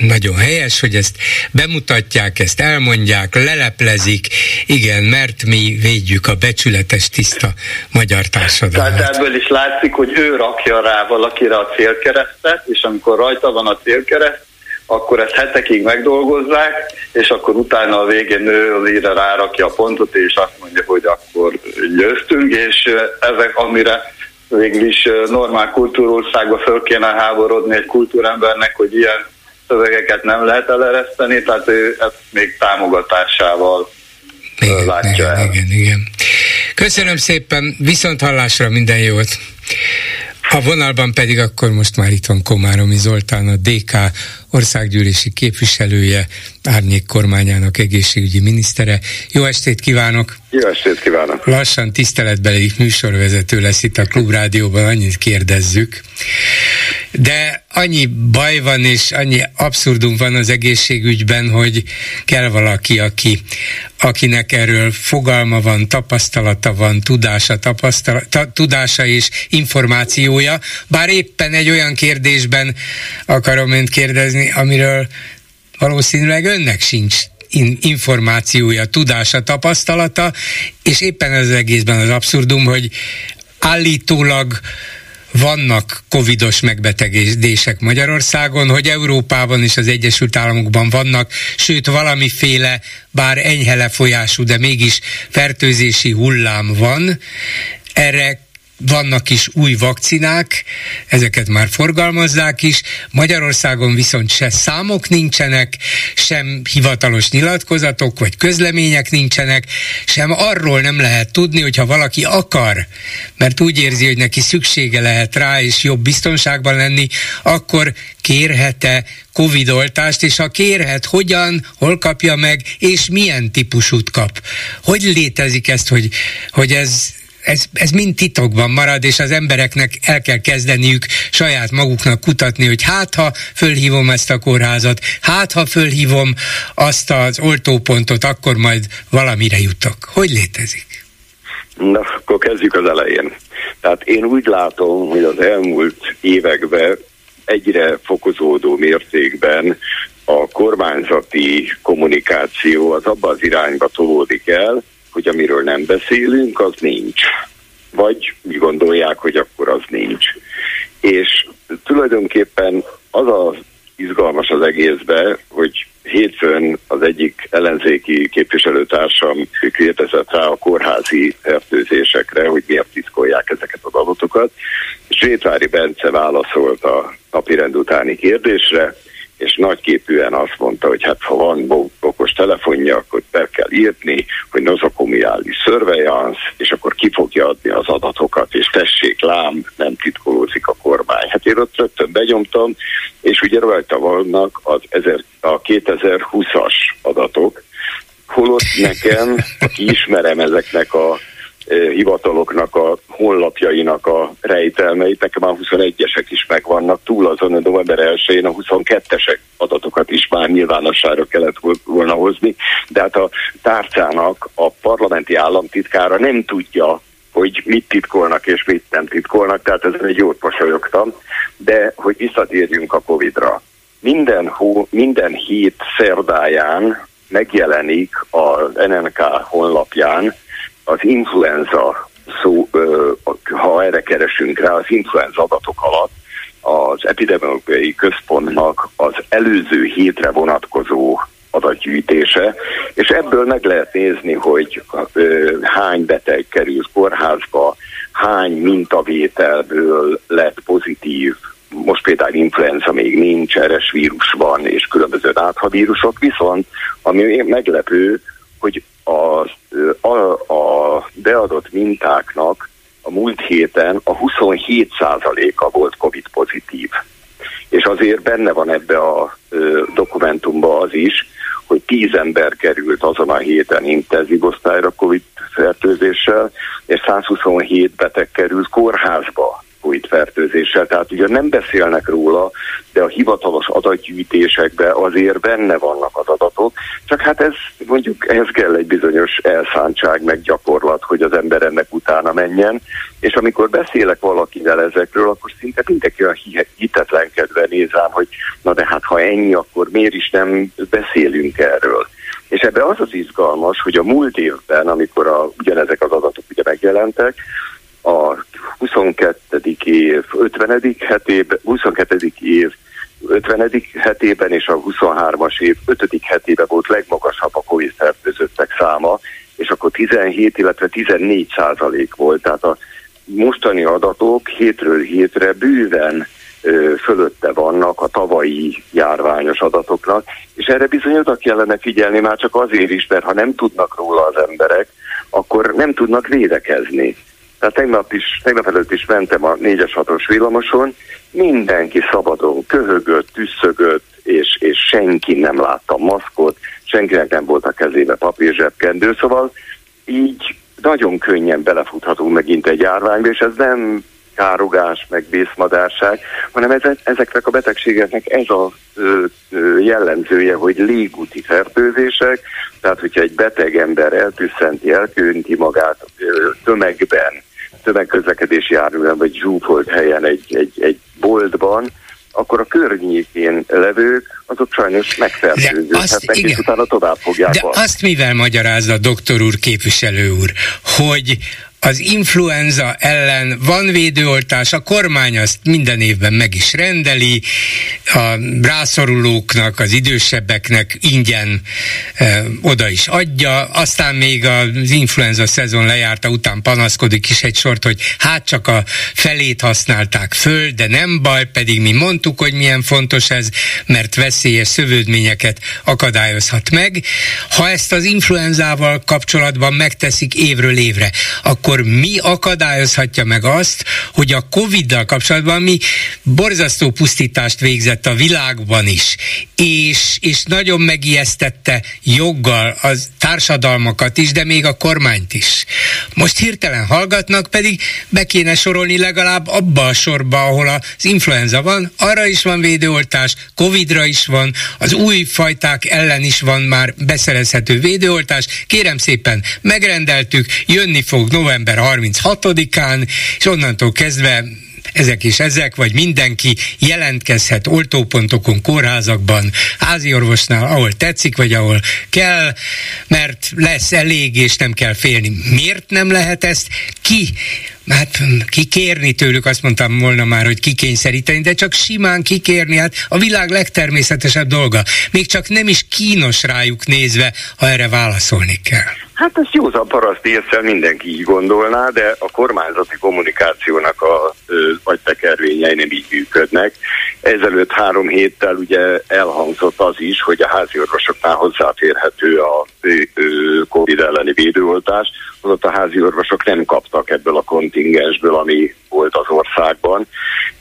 nagyon helyes, hogy ezt bemutatják, ezt elmondják, leleplezik, igen, mert mi védjük a becsületes, tiszta magyar társadalmat. Tehát ebből is látszik, hogy ő rakja rá valakire a célkeresztet, és amikor rajta van a célkereszt, akkor ezt hetekig megdolgozzák, és akkor utána a végén nő az írra rárakja a pontot, és azt mondja, hogy akkor győztünk, és ezek, amire végül is normál kultúrországba föl kéne háborodni egy kultúrembernek, hogy ilyen szövegeket nem lehet elereszteni, tehát ő ezt még támogatásával igen, látja igen, el. igen, igen. Köszönöm szépen, viszont hallásra minden jót. A vonalban pedig akkor most már itt van Komáromi Zoltán, a DK országgyűlési képviselője, árnyék kormányának egészségügyi minisztere. Jó estét kívánok! Jó estét kívánok! Lassan tiszteletbeli műsorvezető lesz itt a Klubrádióban, annyit kérdezzük. De annyi baj van, és annyi abszurdum van az egészségügyben, hogy kell valaki, aki, akinek erről fogalma van, tapasztalata van, tudása, tapasztalata, tudása és információja, bár éppen egy olyan kérdésben akarom önt kérdezni, amiről valószínűleg önnek sincs in- információja, tudása, tapasztalata, és éppen ez az egészben az abszurdum, hogy állítólag vannak covidos megbetegedések Magyarországon, hogy Európában és az Egyesült Államokban vannak, sőt valamiféle, bár enyhe lefolyású, de mégis fertőzési hullám van. Erre vannak is új vakcinák, ezeket már forgalmazzák is, Magyarországon viszont se számok nincsenek, sem hivatalos nyilatkozatok vagy közlemények nincsenek, sem arról nem lehet tudni, hogyha valaki akar, mert úgy érzi, hogy neki szüksége lehet rá, és jobb biztonságban lenni, akkor kérhet-e Covid oltást, és ha kérhet, hogyan, hol kapja meg, és milyen típusút kap. Hogy létezik ezt, hogy, hogy ez ez, ez mind titokban marad, és az embereknek el kell kezdeniük saját maguknak kutatni, hogy hát ha fölhívom ezt a kórházat, hát ha fölhívom azt az oltópontot, akkor majd valamire jutok. Hogy létezik? Na, akkor kezdjük az elején. Tehát én úgy látom, hogy az elmúlt években egyre fokozódó mértékben a kormányzati kommunikáció az abba az irányba tolódik el, hogy amiről nem beszélünk, az nincs. Vagy úgy gondolják, hogy akkor az nincs. És tulajdonképpen az az izgalmas az egészbe, hogy hétfőn az egyik ellenzéki képviselőtársam kérdezett rá a kórházi fertőzésekre, hogy miért tiszkolják ezeket az adatokat, és Rétvári Bence válaszolt a napirend utáni kérdésre, és nagyképűen azt mondta, hogy hát ha van okos telefonja, akkor be kell írni, hogy nozokomiális surveillance, és akkor ki fogja adni az adatokat, és tessék lám, nem titkolózik a kormány. Hát én ott rögtön benyomtam, és ugye rajta vannak az ezer, a 2020-as adatok, holott nekem, aki ismerem ezeknek a hivataloknak a honlapjainak a rejtelmeit, nekem már 21-esek is megvannak, túl azon a november 1-én a 22-esek adatokat is már nyilvánosságra kellett volna hozni, de hát a tárcának a parlamenti államtitkára nem tudja, hogy mit titkolnak és mit nem titkolnak, tehát ezen egy jót mosolyogtam, de hogy visszatérjünk a Covid-ra. Minden, hó, minden hét szerdáján megjelenik az NNK honlapján az influenza szó, ha erre keresünk rá, az influenza adatok alatt az epidemiológiai központnak az előző hétre vonatkozó adatgyűjtése, és ebből meg lehet nézni, hogy hány beteg kerül kórházba, hány mintavételből lett pozitív, most például influenza még nincs, eres vírus van, és különböző áthavírusok, viszont ami meglepő, hogy a, a, a beadott mintáknak a múlt héten a 27%-a volt COVID pozitív. És azért benne van ebbe a ö, dokumentumba az is, hogy 10 ember került azon a héten intenzív osztályra COVID fertőzéssel, és 127 beteg került kórházba COVID fertőzéssel. Tehát ugye nem beszélnek róla, de a hivatalos adatgyűjtésekben azért benne vannak az adatok, csak hát ez mondjuk ehhez kell egy bizonyos elszántság, meg gyakorlat, hogy az ember ennek utána menjen, és amikor beszélek valakivel ezekről, akkor szinte mindenki a hitetlenkedve néz hogy na de hát ha ennyi, akkor miért is nem beszélünk erről. És ebbe az az izgalmas, hogy a múlt évben, amikor a, ugyanezek az adatok ugye megjelentek, a 22. év 50. hetében, 22. év 50. hetében és a 23-as év 5. hetében volt legmagasabb a COVID fertőzöttek száma, és akkor 17, illetve 14 százalék volt. Tehát a mostani adatok hétről hétre bőven ö, fölötte vannak a tavalyi járványos adatoknak, és erre bizony oda kellene figyelni már csak azért is, mert ha nem tudnak róla az emberek, akkor nem tudnak védekezni. Tehát tegnap, is, tegnap előtt is mentem a 4-es 6-os villamoson, mindenki szabadon köhögött, tüsszögött, és, és senki nem látta maszkot, senkinek nem volt a kezébe papírzsebkendő, szóval így nagyon könnyen belefuthatunk megint egy járványba, és ez nem károgás, meg vészmadárság, hanem ezek, ezeknek a betegségeknek ez a ö, ö, jellemzője, hogy légúti fertőzések, tehát hogyha egy beteg ember eltüsszenti, elkönti magát ö, tömegben, tömegközlekedési járműben vagy zsúfolt helyen egy, egy, egy boltban, akkor a környékén levők, azok sajnos megfertőződhetnek, és utána tovább fogják De azt mivel magyarázza doktor úr, képviselő úr, hogy az influenza ellen van védőoltás, a kormány azt minden évben meg is rendeli, a rászorulóknak, az idősebbeknek ingyen e, oda is adja, aztán még az influenza szezon lejárta után panaszkodik is egy sort, hogy hát csak a felét használták föl, de nem baj, pedig mi mondtuk, hogy milyen fontos ez, mert veszélyes szövődményeket akadályozhat meg. Ha ezt az influenzával kapcsolatban megteszik évről évre, akkor akkor mi akadályozhatja meg azt, hogy a Covid-dal kapcsolatban mi borzasztó pusztítást végzett a világban is, és, és nagyon megijesztette joggal az társadalmakat is, de még a kormányt is. Most hirtelen hallgatnak, pedig be kéne sorolni legalább abba a sorba, ahol az influenza van, arra is van védőoltás, Covidra is van, az új fajták ellen is van már beszerezhető védőoltás. Kérem szépen, megrendeltük, jönni fog november november 36-án, és onnantól kezdve ezek is ezek, vagy mindenki jelentkezhet oltópontokon, kórházakban, háziorvosnál, ahol tetszik, vagy ahol kell, mert lesz elég, és nem kell félni. Miért nem lehet ezt ki hát kikérni tőlük, azt mondtam volna már, hogy kikényszeríteni, de csak simán kikérni, hát a világ legtermészetesebb dolga. Még csak nem is kínos rájuk nézve, ha erre válaszolni kell. Hát ez józan paraszt észre mindenki így gondolná, de a kormányzati kommunikációnak a agytekervényei nem így működnek. Ezelőtt három héttel ugye elhangzott az is, hogy a házi orvosoknál hozzáférhető a COVID elleni védőoltás, ott a házi orvosok nem kaptak ebből a kontingensből, ami volt az országban,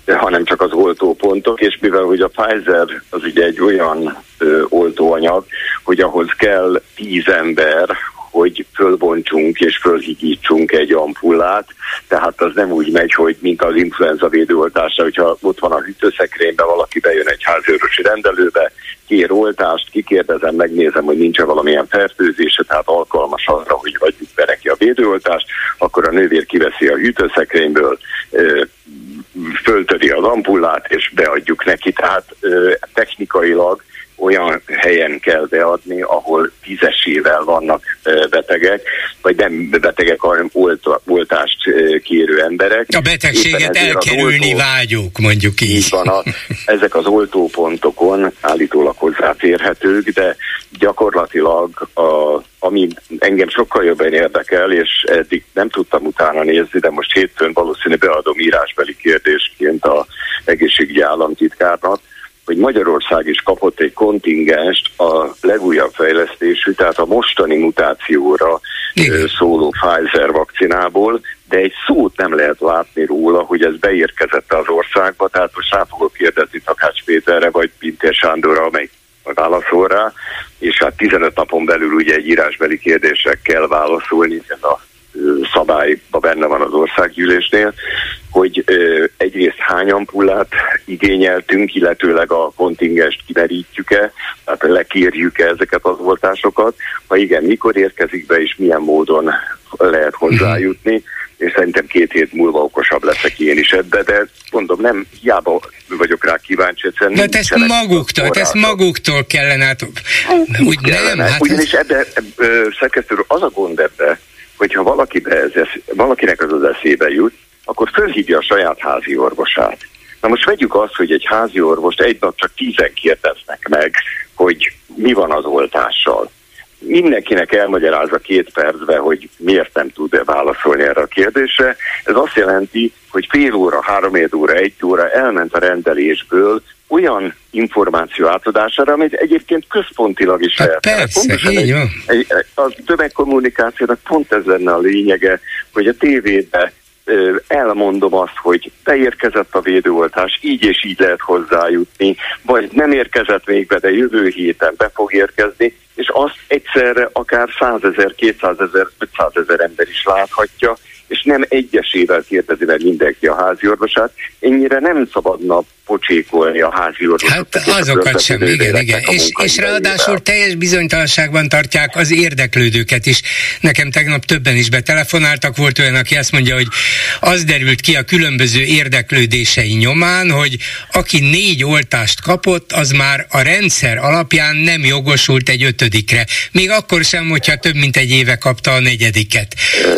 hanem csak az oltópontok, és mivel hogy a Pfizer az ugye egy olyan ö, oltóanyag, hogy ahhoz kell tíz ember, hogy fölbontsunk és fölhigítsunk egy ampullát, tehát az nem úgy megy, hogy mint az influenza védőoltásra, hogyha ott van a hűtőszekrényben, valaki bejön egy háziorvosi rendelőbe, kér oltást, kikérdezem, megnézem, hogy nincs-e valamilyen fertőzése, tehát alkalmas arra, hogy adjuk be neki a védőoltást, akkor a nővér kiveszi a hűtőszekrényből, föltöri az ampullát, és beadjuk neki. Tehát technikailag olyan helyen kell beadni, ahol tízesével vannak betegek, vagy nem betegek, hanem oltást kérő emberek. A betegséget elkerülni oltó, vágyuk, mondjuk így. Így van, a, ezek az oltópontokon állítólag hozzáférhetők, de gyakorlatilag a, ami engem sokkal jobban érdekel, és eddig nem tudtam utána nézni, de most hétfőn valószínű beadom írásbeli kérdésként a egészségügyi államtitkárnak, hogy Magyarország is kapott egy kontingenst a legújabb fejlesztésű, tehát a mostani mutációra Igen. szóló Pfizer vakcinából, de egy szót nem lehet látni róla, hogy ez beérkezett az országba, tehát most rá fogok kérdezni Takács Péterre, vagy Pintér Sándorra, amely válaszol rá, és hát 15 napon belül ugye egy írásbeli kérdésre kell válaszolni, ez a szabályban benne van az országgyűlésnél, hogy egyrészt hány ampullát igényeltünk, illetőleg a kontingest kimerítjük-e, tehát lekérjük-e ezeket az oltásokat, ha igen, mikor érkezik be és milyen módon lehet hozzájutni, és szerintem két hét múlva okosabb leszek én is ebbe, de mondom, nem hiába vagyok rá kíváncsi, egyszerűen De ezt maguktól, ezt maguktól kellene, hát, úgy kellene. nem, hát Ugyanis ez... ebbe, ebbe szerkesztő, az a gond ebbe, hogyha valaki ez, valakinek az az eszébe jut, akkor fölhívja a saját házi orvosát. Na most vegyük azt, hogy egy házi orvost egy nap csak tízen kérdeznek meg, hogy mi van az oltással. Mindenkinek elmagyarázza két percbe, hogy miért nem tud válaszolni erre a kérdésre. Ez azt jelenti, hogy fél óra, három óra, egy óra elment a rendelésből olyan információ átadására, amit egyébként központilag is hát lehet. Persze, Pontosan így van. Egy, egy, a tömegkommunikációnak pont ez lenne a lényege, hogy a tévébe elmondom azt, hogy beérkezett a védőoltás, így és így lehet hozzájutni, vagy nem érkezett még be, de jövő héten be fog érkezni, és azt egyszerre akár 100 ezer, 200 ezer, 500 ezer ember is láthatja, és nem egyesével kérdezi meg mindenki a házi orvosát. Ennyire nem szabadna pocsékolni a házi. Hát azokat sem, igen, igen. És, és ráadásul teljes bizonytalanságban tartják az érdeklődőket is. Nekem tegnap többen is betelefonáltak, volt olyan, aki azt mondja, hogy az derült ki a különböző érdeklődései nyomán, hogy aki négy oltást kapott, az már a rendszer alapján nem jogosult egy ötödikre. Még akkor sem, hogyha több mint egy éve kapta a negyediket.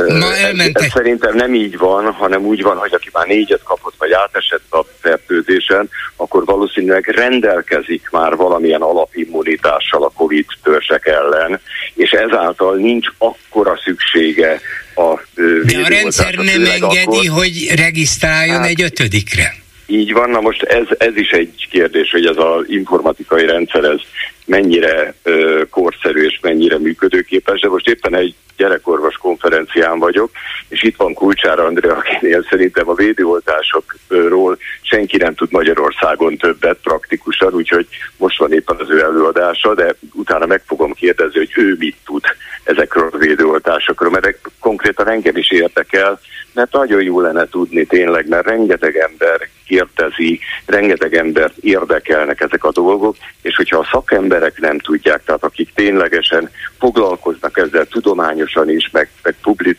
Ma elmentek... Szerintem nem így van, hanem úgy van, hogy aki már négyet kapott, vagy átesett a fertőzése, esetben, akkor valószínűleg rendelkezik már valamilyen alapimmunitással a COVID törzsek ellen, és ezáltal nincs akkora szüksége a De a rendszer nem engedi, akkor, hogy regisztráljon hát, egy ötödikre. Így van, na most ez, ez is egy kérdés, hogy ez az informatikai rendszer ez mennyire ö, korszerű és mennyire működőképes, de most éppen egy gyerekorvos konferencián vagyok, és itt van Kulcsár Andrea, akinél szerintem a védőoltásokról senki nem tud Magyarországon többet praktikusan, úgyhogy most van éppen az ő előadása, de utána meg fogom kérdezni, hogy ő mit tud ezekről a védőoltásokról, mert konkrétan engem is érdekel, mert nagyon jó lenne tudni tényleg, mert rengeteg ember kérdezi, rengeteg embert érdekelnek ezek a dolgok, és hogyha a szakemberek nem tudják, tehát akik ténylegesen foglalkoznak ezzel tudományosan is, meg, meg publik,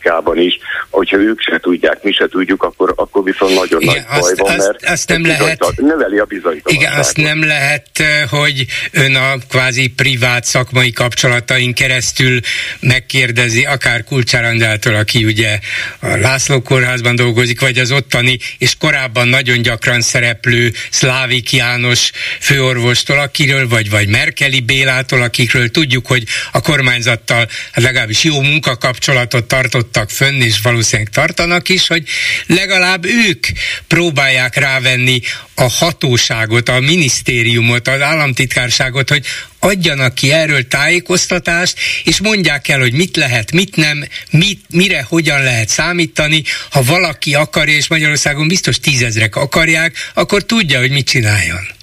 statisztikában is, hogyha ők se tudják, mi se tudjuk, akkor, akkor viszont nagyon Igen, nagy baj van, mert azt nem lehet, növeli a bizonytalanságot. Igen, azt nem lehet, hogy ön a kvázi privát szakmai kapcsolatain keresztül megkérdezi, akár Kulcsár Andrától, aki ugye a László kórházban dolgozik, vagy az ottani, és korábban nagyon gyakran szereplő Szlávik János főorvostól, akiről, vagy, vagy Merkeli Bélától, akikről tudjuk, hogy a kormányzattal hát legalábbis jó munkakapcsolatot tartottak fönn, és valószínűleg tartanak is, hogy legalább ők próbálják rávenni a hatóságot, a minisztériumot, az államtitkárságot, hogy adjanak ki erről tájékoztatást, és mondják el, hogy mit lehet, mit nem, mit, mire, hogyan lehet számítani. Ha valaki akarja, és Magyarországon biztos tízezrek akarják, akkor tudja, hogy mit csináljon.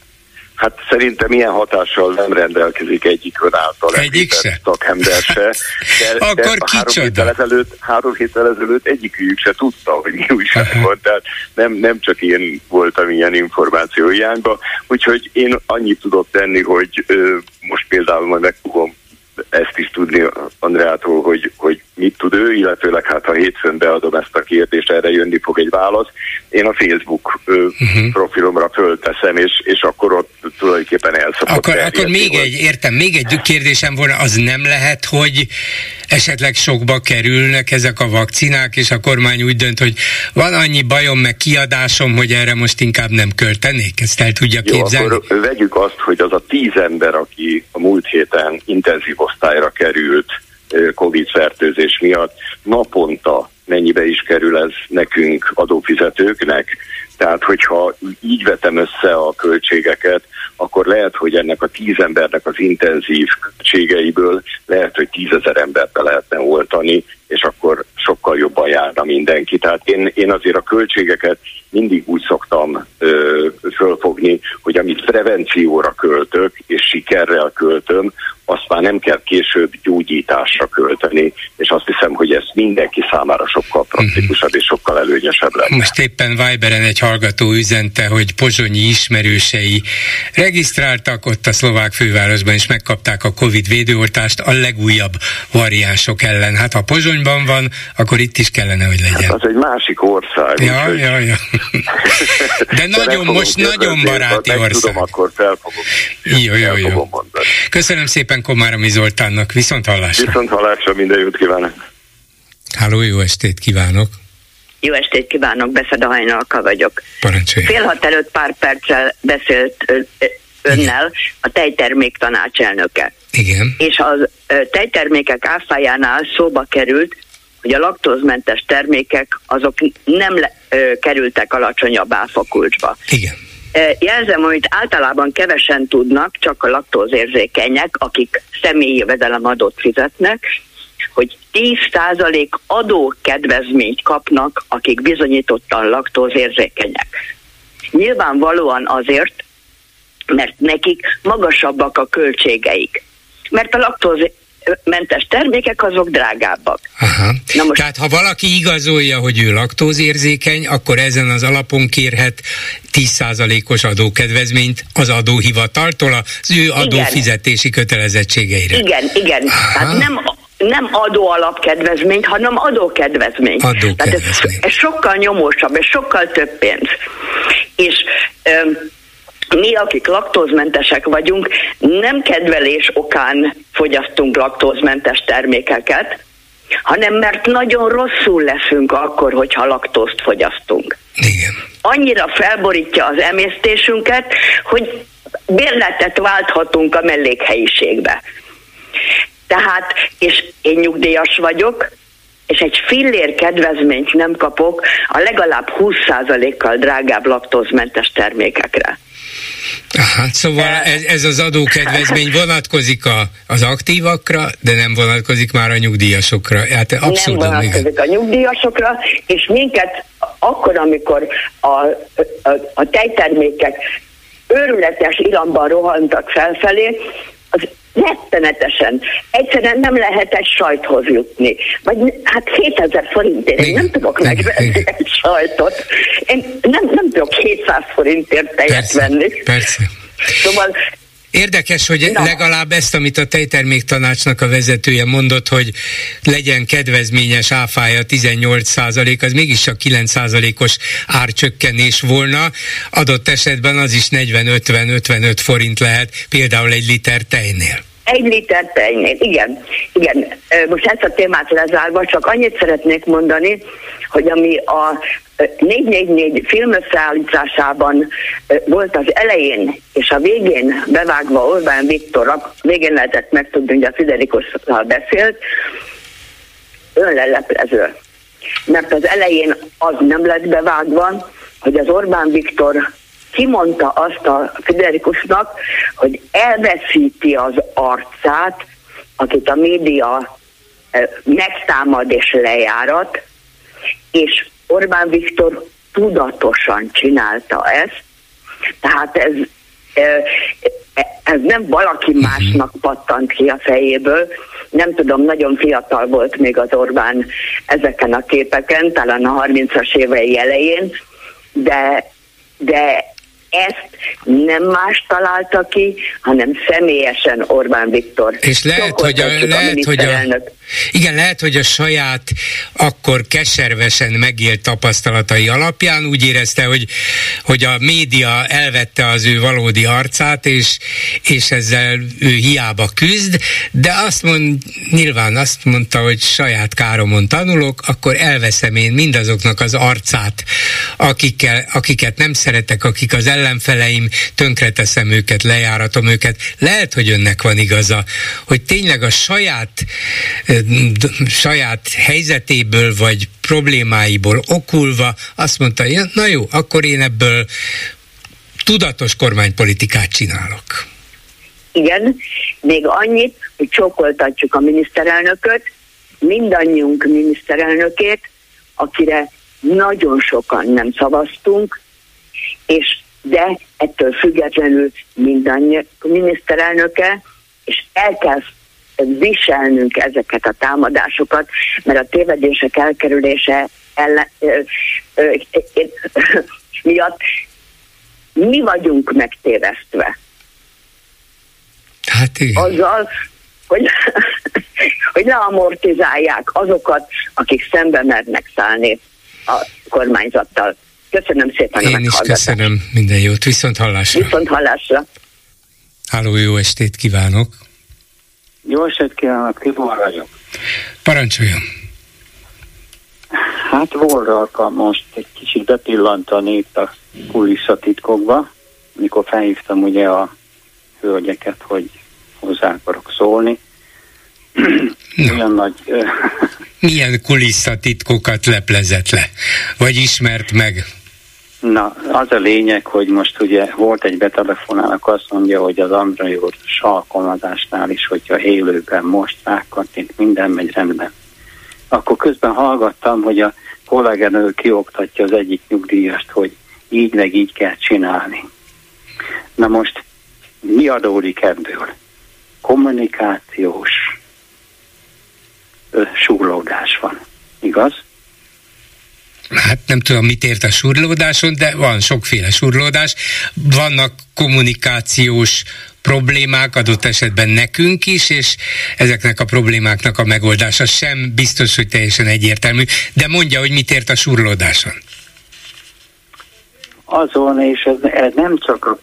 Hát szerintem ilyen hatással nem rendelkezik egyik ön által egyik se? szakember se. De, Akkor de három héttel, ezelőtt, három héttel ezelőtt egyikük se tudta, hogy mi újság van, tehát nem, nem csak én voltam ilyen információ hiányba, úgyhogy én annyit tudok tenni, hogy ö, most például majd meg fogom ezt is tudni Andreától, hogy, hogy mit tud ő, illetőleg hát ha hétfőn beadom ezt a kérdést, erre jönni fog egy válasz. Én a Facebook uh-huh. profilomra fölteszem, és, és akkor ott tulajdonképpen el Akkor, akkor még egy, értem, még egy kérdésem volna, az nem lehet, hogy esetleg sokba kerülnek ezek a vakcinák, és a kormány úgy dönt, hogy van annyi bajom, meg kiadásom, hogy erre most inkább nem költenék? Ezt el tudja Jó, képzelni? akkor vegyük azt, hogy az a tíz ember, aki a múlt héten intenzív osztályra került COVID-fertőzés miatt, naponta mennyibe is kerül ez nekünk adófizetőknek. Tehát, hogyha így vetem össze a költségeket, akkor lehet, hogy ennek a tíz embernek az intenzív költségeiből lehet, hogy tízezer embert be lehetne oltani, és akkor sokkal jobban járna mindenki. Tehát én, én azért a költségeket mindig úgy szoktam ö, fölfogni, hogy amit prevencióra költök, és sikerrel költöm, azt már nem kell később gyógyításra költeni, és azt hiszem, hogy ez mindenki számára sokkal praktikusabb és sokkal előnyesebb lenne. Most éppen Viberen egy hallgató üzente, hogy pozsonyi ismerősei regisztráltak ott a szlovák fővárosban, és megkapták a Covid védőoltást a legújabb variánsok ellen. Hát ha Pozsonyban van, akkor itt is kellene, hogy legyen. Hát az egy másik ország. Ja, úgy, ja, ja. De nagyon, most nagyon baráti ország. Tudom, akkor fel fogom, jó, jó, jó. Köszönöm szépen Komáromi Zoltánnak, viszont hallásra. Viszont hallásra, minden jót kívánok. Háló, jó estét kívánok. Jó estét kívánok, Beszeda Hajnalka vagyok. Parancsolj. Fél hat előtt pár perccel beszélt önnel Igen. a tejtermék tanácselnöke. Igen. És az tejtermékek áfájánál szóba került, hogy a laktózmentes termékek azok nem le, ö, kerültek alacsonyabb áfakulcsba. Igen. Jelzem, amit általában kevesen tudnak, csak a laktózérzékenyek, akik személyi jövedelemadót fizetnek, hogy 10% adókedvezményt kapnak, akik bizonyítottan laktózérzékenyek. Nyilvánvalóan azért, mert nekik magasabbak a költségeik. Mert a laktóz mentes termékek azok drágábbak. Aha. Na most, Tehát ha valaki igazolja, hogy ő laktózérzékeny, akkor ezen az alapon kérhet 10%-os adókedvezményt az adóhivataltól az ő adófizetési kötelezettségeire. Igen, igen. Aha. Tehát nem nem adó alapkedvezményt, hanem adókedvezményt. adókedvezményt. Tehát ez, ez sokkal nyomósabb, ez sokkal több pénz. És öm, mi, akik laktózmentesek vagyunk, nem kedvelés okán fogyasztunk laktózmentes termékeket, hanem mert nagyon rosszul leszünk akkor, hogyha laktózt fogyasztunk. Igen. Annyira felborítja az emésztésünket, hogy bérletet válthatunk a mellékhelyiségbe. Tehát, és én nyugdíjas vagyok, és egy fillér kedvezményt nem kapok a legalább 20%-kal drágább laktózmentes termékekre. Aha, szóval ez, ez az adókedvezmény vonatkozik a, az aktívakra, de nem vonatkozik már a nyugdíjasokra. Hát abszolút nem vonatkozik igen. a nyugdíjasokra, és minket akkor, amikor a, a, a tejtermékek őrületes iramban rohantak felfelé, az rettenetesen. Egyszerűen nem lehet egy sajthoz jutni. Vagy hát 7000 forintért én nem tudok megvenni egy sajtot. Én nem, nem tudok 700 forintért tejet persze, venni. Persze. Szóval Érdekes, hogy Na. legalább ezt, amit a tejtermék tanácsnak a vezetője mondott, hogy legyen kedvezményes áfája 18 százalék, az mégis csak 9 százalékos árcsökkenés volna. Adott esetben az is 40-50-55 forint lehet, például egy liter tejnél. Egy liter tejnél, igen. igen. Most ezt a témát lezárva csak annyit szeretnék mondani, hogy ami a 444 film összeállításában volt az elején és a végén bevágva Orbán Viktor, a végén lehetett megtudni, hogy a Fidelikusszal beszélt, önleleplező. Mert az elején az nem lett bevágva, hogy az Orbán Viktor kimondta azt a Fiderikusnak, hogy elveszíti az arcát, akit a média megtámad és lejárat, és Orbán Viktor tudatosan csinálta ezt, tehát ez ez nem valaki mhm. másnak pattant ki a fejéből, nem tudom, nagyon fiatal volt még az Orbán ezeken a képeken, talán a 30-as évei elején, de, de ezt nem más találta ki, hanem személyesen Orbán Viktor. És lehet, hogy a, lehet, hogy a, igen, lehet, hogy a saját akkor keservesen megélt tapasztalatai alapján úgy érezte, hogy, hogy a média elvette az ő valódi arcát, és, és ezzel ő hiába küzd, de azt mond, nyilván azt mondta, hogy saját káromon tanulok, akkor elveszem én mindazoknak az arcát, akikkel, akiket nem szeretek, akik az ellenfeleim, tönkreteszem őket, lejáratom őket. Lehet, hogy önnek van igaza, hogy tényleg a saját saját helyzetéből vagy problémáiból okulva azt mondta, na jó, akkor én ebből tudatos kormánypolitikát csinálok. Igen, még annyit, hogy csókoltatjuk a miniszterelnököt, mindannyiunk miniszterelnökét, akire nagyon sokan nem szavaztunk, és de ettől függetlenül mindannyi miniszterelnöke, és el kell viselnünk ezeket a támadásokat, mert a tévedések elkerülése ellen, ö, ö, ö, miatt mi vagyunk megtévesztve. Hát igen. Azzal, hogy, hogy leamortizálják azokat, akik szembe mernek szállni a kormányzattal. Köszönöm szépen Én a is köszönöm, minden jót, viszont hallásra. Viszont hallásra. Háló, jó estét kívánok! Jó estét kívánok, Tibor vagyok. Parancsoljon. Hát volna most egy kicsit bepillantani itt a kulisszatitkokba, mikor felhívtam ugye a hölgyeket, hogy hozzá akarok szólni. No. Olyan nagy... Milyen kulisszatitkokat leplezett le? Vagy ismert meg? Na, az a lényeg, hogy most ugye volt egy betelefonálnak, azt mondja, hogy az Andrai úr salkomazásnál is, hogyha élőben most rákattint, minden megy rendben. Akkor közben hallgattam, hogy a kolléganő kioktatja az egyik nyugdíjast, hogy így meg így kell csinálni. Na most mi adódik ebből? Kommunikációs súrlódás van, igaz? Hát nem tudom, mit ért a surlódáson, de van sokféle surlódás. Vannak kommunikációs problémák adott esetben nekünk is, és ezeknek a problémáknak a megoldása sem biztos, hogy teljesen egyértelmű. De mondja, hogy mit ért a surlódáson. Azon, és ez, ez nem csak a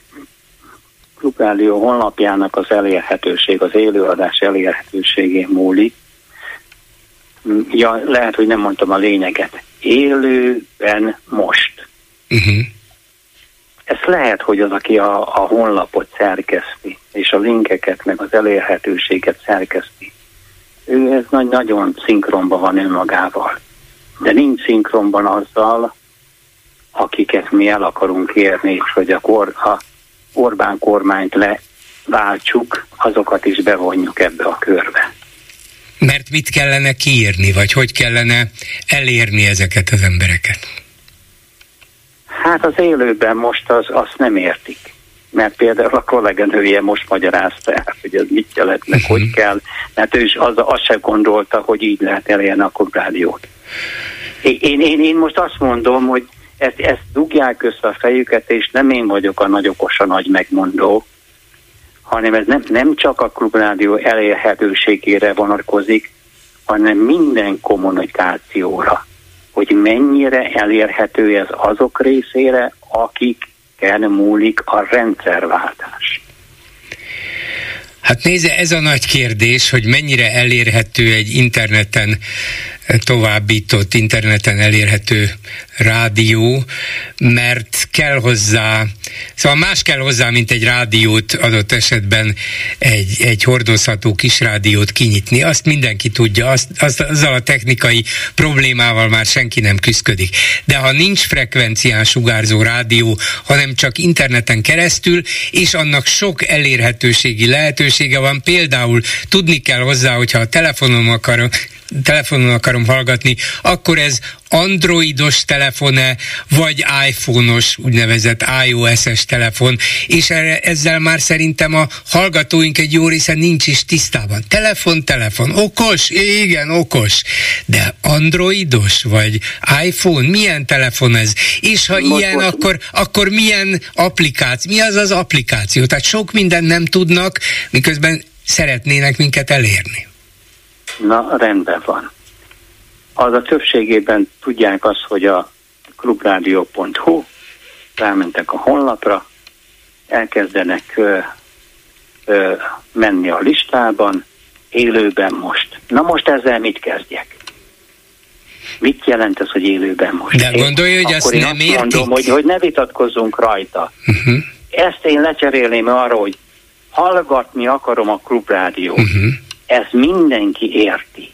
Klubrádió honlapjának az elérhetőség, az élőadás elérhetőségén múlik. Ja, lehet, hogy nem mondtam a lényeget élőben most. Uh-huh. Ez lehet, hogy az, aki a, a honlapot szerkeszti, és a linkeket, meg az elérhetőséget szerkeszti, ő ez nagy, nagyon szinkronban van önmagával. De nincs szinkronban azzal, akiket mi el akarunk érni, és hogy a, kor, a Orbán kormányt leváltsuk, azokat is bevonjuk ebbe a körbe. Mert mit kellene kiírni, vagy hogy kellene elérni ezeket az embereket? Hát az élőben most az, azt nem értik. Mert például a kolléganője most magyarázta el, hogy ez mit jelent, meg uh-huh. hogy kell, mert ő is az, azt sem gondolta, hogy így lehet elérni a rádiót. Én, én, én, most azt mondom, hogy ezt, ezt dugják össze a fejüket, és nem én vagyok a nagy okos, a nagy megmondó, hanem ez nem, nem csak a klubrádió elérhetőségére vonatkozik, hanem minden kommunikációra, hogy mennyire elérhető ez azok részére, akik múlik a rendszerváltás. Hát nézze, ez a nagy kérdés, hogy mennyire elérhető egy interneten továbbított, interneten elérhető rádió, mert kell hozzá, szóval más kell hozzá, mint egy rádiót adott esetben egy, egy hordozható kis rádiót kinyitni. Azt mindenki tudja, azt, azt, azzal a technikai problémával már senki nem küzdik. De ha nincs frekvencián sugárzó rádió, hanem csak interneten keresztül, és annak sok elérhetőségi lehetősége van, például tudni kell hozzá, hogyha a telefonom akarom, telefonon akarom hallgatni, akkor ez androidos telefone, vagy iPhone-os, úgynevezett iOS-es telefon, és erre, ezzel már szerintem a hallgatóink egy jó része nincs is tisztában. Telefon, telefon, okos, igen, okos, de androidos, vagy iPhone, milyen telefon ez? És ha most, ilyen, most, akkor, akkor milyen applikáció, mi az az applikáció? Tehát sok mindent nem tudnak, miközben szeretnének minket elérni. Na, rendben van. Az a többségében tudják azt, hogy a klubradio.hu, rámentek a honlapra, elkezdenek ö, ö, menni a listában, élőben most. Na most ezzel mit kezdjek? Mit jelent ez, hogy élőben most? De gondolja, hogy azt nem értik? mondom, hogy, hogy ne vitatkozzunk rajta. Uh-huh. Ezt én lecserélném arra, hogy hallgatni akarom a klubrádiót. Uh-huh. Ez mindenki érti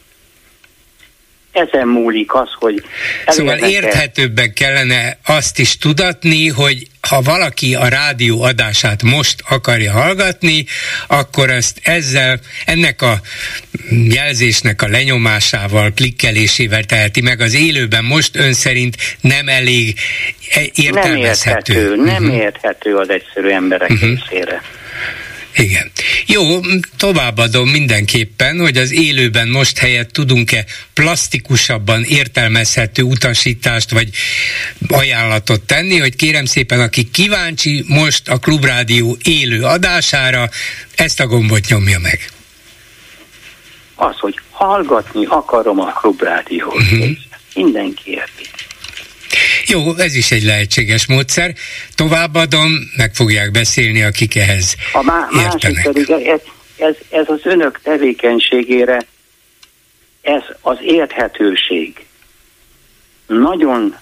ezen múlik az, hogy... Szóval érthetőbben kellene azt is tudatni, hogy ha valaki a rádió adását most akarja hallgatni, akkor ezt ezzel, ennek a jelzésnek a lenyomásával, klikkelésével teheti meg. Az élőben most ön szerint nem elég értelmezhető. Nem érthető, nem uh-huh. érthető az egyszerű emberek uh-huh. részére. Igen. Jó, továbbadom mindenképpen, hogy az élőben most helyett tudunk-e plastikusabban értelmezhető utasítást vagy ajánlatot tenni, hogy kérem szépen, aki kíváncsi most a Klubrádió élő adására, ezt a gombot nyomja meg. Az, hogy hallgatni akarom a Klubrádiót. Uh-huh. Mindenki érti. Jó, ez is egy lehetséges módszer. Továbbadom, meg fogják beszélni, akik ehhez A má- másik pedig ez, ez, ez az önök tevékenységére, ez az érthetőség nagyon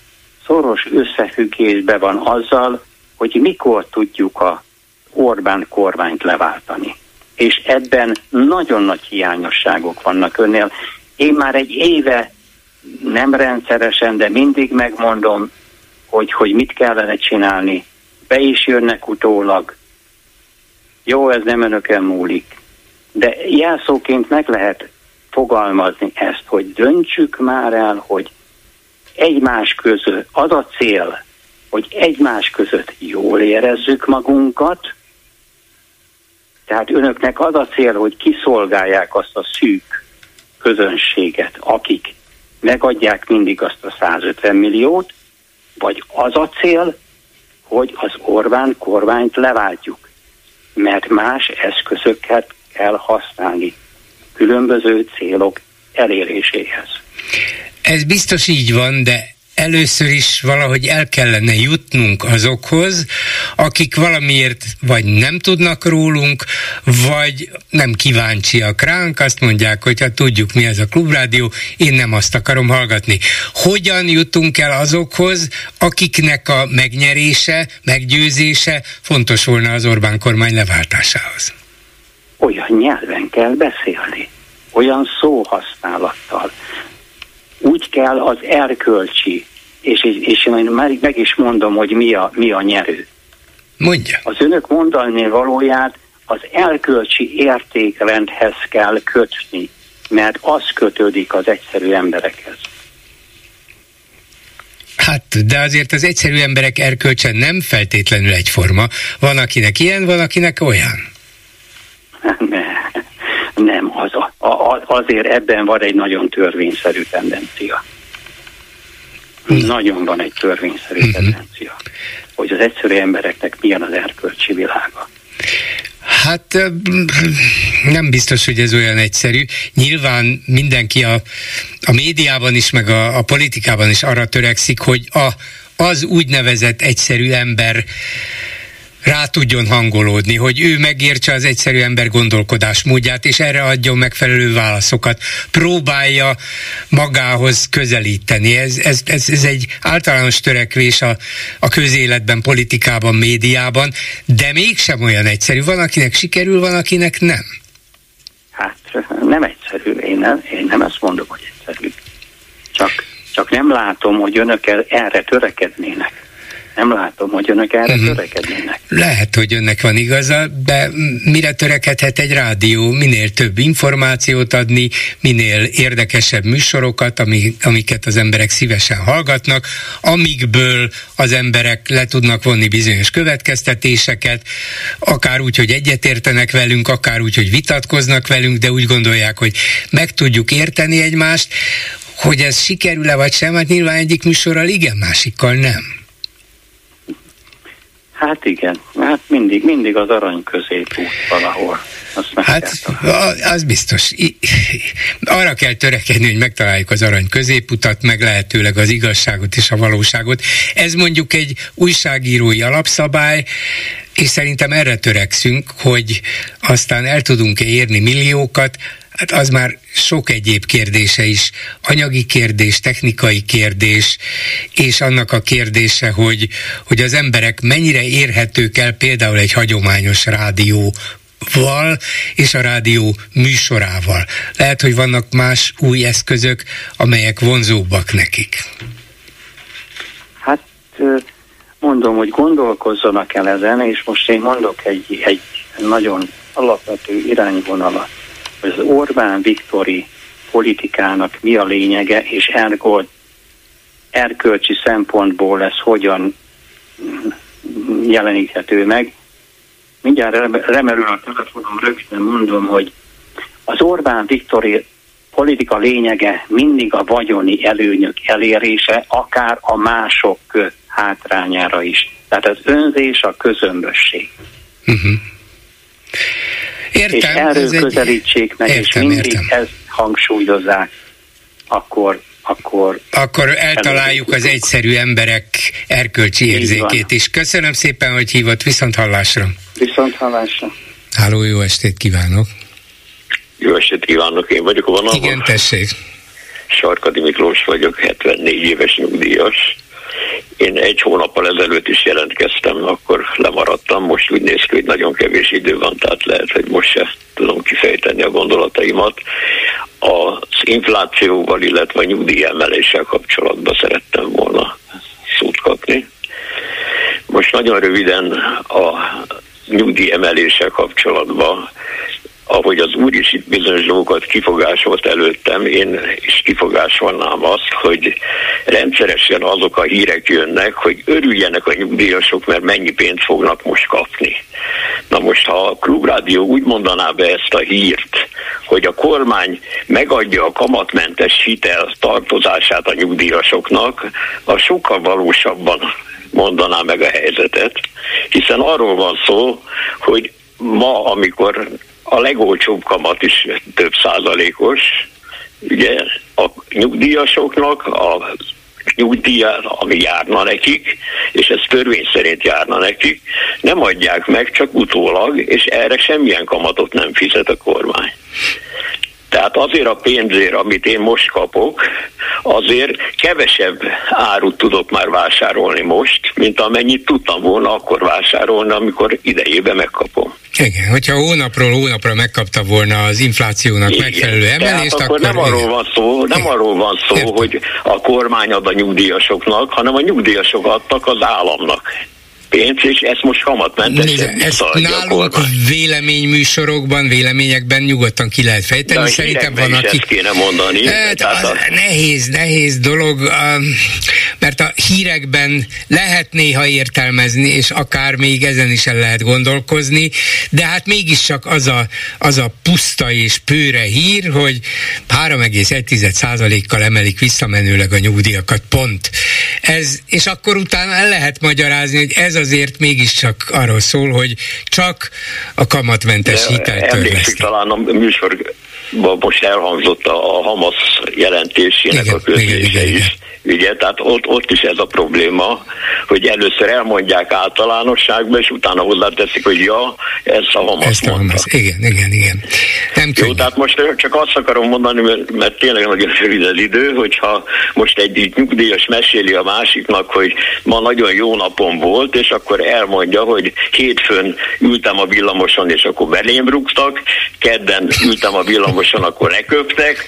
szoros összefüggésben van azzal, hogy mikor tudjuk a Orbán kormányt leváltani. És ebben nagyon nagy hiányosságok vannak önnél. Én már egy éve nem rendszeresen, de mindig megmondom, hogy, hogy mit kellene csinálni. Be is jönnek utólag. Jó, ez nem önöken múlik. De jelszóként meg lehet fogalmazni ezt, hogy döntsük már el, hogy egymás között az a cél, hogy egymás között jól érezzük magunkat, tehát önöknek az a cél, hogy kiszolgálják azt a szűk közönséget, akik megadják mindig azt a 150 milliót, vagy az a cél, hogy az Orbán kormányt leváltjuk, mert más eszközöket kell használni különböző célok eléréséhez. Ez biztos így van, de először is valahogy el kellene jutnunk azokhoz, akik valamiért vagy nem tudnak rólunk, vagy nem kíváncsiak ránk, azt mondják, hogy hát tudjuk mi ez a klubrádió, én nem azt akarom hallgatni. Hogyan jutunk el azokhoz, akiknek a megnyerése, meggyőzése fontos volna az Orbán kormány leváltásához? Olyan nyelven kell beszélni, olyan szóhasználattal, úgy kell az erkölcsi, és, és én már meg is mondom, hogy mi a, mi a nyerő. Mondja. Az önök mondani valóját az elkölcsi értékrendhez kell kötni, mert az kötődik az egyszerű emberekhez. Hát, de azért az egyszerű emberek erkölcse nem feltétlenül egyforma. Van, akinek ilyen, van, akinek olyan. Ne, nem, az a, azért ebben van egy nagyon törvényszerű tendencia. Uh-huh. Nagyon van egy törvényszerű uh-huh. tendencia, hogy az egyszerű embereknek milyen az erkölcsi világa. Hát nem biztos, hogy ez olyan egyszerű. Nyilván mindenki a, a médiában is, meg a, a politikában is arra törekszik, hogy a, az úgynevezett egyszerű ember rá tudjon hangolódni, hogy ő megértse az egyszerű ember gondolkodásmódját, és erre adjon megfelelő válaszokat. Próbálja magához közelíteni. Ez, ez, ez, ez egy általános törekvés a, a közéletben, politikában, médiában, de mégsem olyan egyszerű. Van, akinek sikerül, van, akinek nem. Hát nem egyszerű, én nem, én nem ezt mondom, hogy egyszerű. Csak, csak nem látom, hogy önök erre törekednének nem látom, hogy önök erre uh-huh. törekednének. Lehet, hogy önnek van igaza, de mire törekedhet egy rádió? Minél több információt adni, minél érdekesebb műsorokat, amiket az emberek szívesen hallgatnak, amikből az emberek le tudnak vonni bizonyos következtetéseket, akár úgy, hogy egyetértenek velünk, akár úgy, hogy vitatkoznak velünk, de úgy gondolják, hogy meg tudjuk érteni egymást, hogy ez sikerül-e vagy sem, hát nyilván egyik műsorral igen, másikkal nem. Hát igen, hát mindig, mindig az arany középút valahol. hát az biztos. Arra kell törekedni, hogy megtaláljuk az arany középutat, meg lehetőleg az igazságot és a valóságot. Ez mondjuk egy újságírói alapszabály, és szerintem erre törekszünk, hogy aztán el tudunk-e érni milliókat, Hát az már sok egyéb kérdése is, anyagi kérdés, technikai kérdés, és annak a kérdése, hogy, hogy az emberek mennyire érhetők el például egy hagyományos rádió val és a rádió műsorával. Lehet, hogy vannak más új eszközök, amelyek vonzóbbak nekik. Hát mondom, hogy gondolkozzanak el ezen, és most én mondok egy, egy nagyon alapvető irányvonalat hogy az Orbán Viktori politikának mi a lényege, és ergo erkölcsi szempontból ez hogyan jeleníthető meg. Mindjárt remerül a telefonom, rögtön mondom, hogy az Orbán Viktori politika lényege mindig a vagyoni előnyök elérése, akár a mások hátrányára is. Tehát az önzés, a közömbösség. Uh-huh. Értem, és erről közelítsék meg, értem, és mindig értem. ezt hangsúlyozzák, akkor akkor... Akkor eltaláljuk az egyszerű emberek erkölcsi érzékét is. Köszönöm szépen, hogy hívott, viszont hallásra. Viszont hallásra. Háló, jó estét kívánok. Jó estét kívánok, én vagyok a vonalban. Igen, tessék. Sarkadi Miklós vagyok, 74 éves nyugdíjas. Én egy hónappal ezelőtt is jelentkeztem, akkor lemaradtam, most úgy néz ki, hogy nagyon kevés idő van, tehát lehet, hogy most se tudom kifejteni a gondolataimat. Az inflációval, illetve a nyugdíjemeléssel kapcsolatban szerettem volna szót kapni. Most nagyon röviden a nyugdíjemeléssel kapcsolatban ahogy az úr is itt bizonyos dolgokat kifogásolt előttem, én is kifogásolnám azt, hogy rendszeresen azok a hírek jönnek, hogy örüljenek a nyugdíjasok, mert mennyi pénzt fognak most kapni. Na most, ha a klubrádió úgy mondaná be ezt a hírt, hogy a kormány megadja a kamatmentes hitel tartozását a nyugdíjasoknak, az sokkal valósabban mondaná meg a helyzetet, hiszen arról van szó, hogy ma, amikor a legolcsóbb kamat is több százalékos, ugye a nyugdíjasoknak a nyugdíja, ami járna nekik, és ez törvény szerint járna nekik, nem adják meg csak utólag, és erre semmilyen kamatot nem fizet a kormány. Tehát azért a pénzért, amit én most kapok, azért kevesebb árut tudok már vásárolni most, mint amennyit tudtam volna akkor vásárolni, amikor idejében megkapom. Igen, hogyha hónapról hónapra megkapta volna az inflációnak Igen. megfelelő emelést, akkor, akkor nem arról van szó, nem Igen. arról van szó, Értem. hogy a kormány ad a nyugdíjasoknak, hanem a nyugdíjasok adtak az államnak pénzt, és ezt most kamatmentesen ezt nálunk véleményműsorokban, véleményekben nyugodtan ki lehet fejteni. De Szerintem van, aki... Ezt kéne mondani. Hát, az a... Nehéz, nehéz dolog, mert a hírekben lehet néha értelmezni, és akár még ezen is el lehet gondolkozni, de hát mégiscsak az a, az a puszta és pőre hír, hogy 3,1%-kal emelik visszamenőleg a nyugdíjakat, pont. Ez, és akkor utána el lehet magyarázni, hogy ez azért mégiscsak arról szól, hogy csak a kamatmentes hitel törleszti. talán a műsorban most elhangzott a Hamas jelentésének igen, a közlése is. Igen Ugye, tehát ott, ott is ez a probléma, hogy először elmondják általánosságban, és utána hozzáteszik, hogy ja, ez a Hamas Ezt a Hamas. Igen, igen, igen. Nem Jó, tehát most csak azt akarom mondani, mert, mert tényleg nagyon rövid az idő, hogyha most egy nyugdíjas meséli a másiknak, hogy ma nagyon jó napom volt, és akkor elmondja, hogy hétfőn ültem a villamoson, és akkor belém rúgtak, kedden ültem a villamoson, akkor leköptek,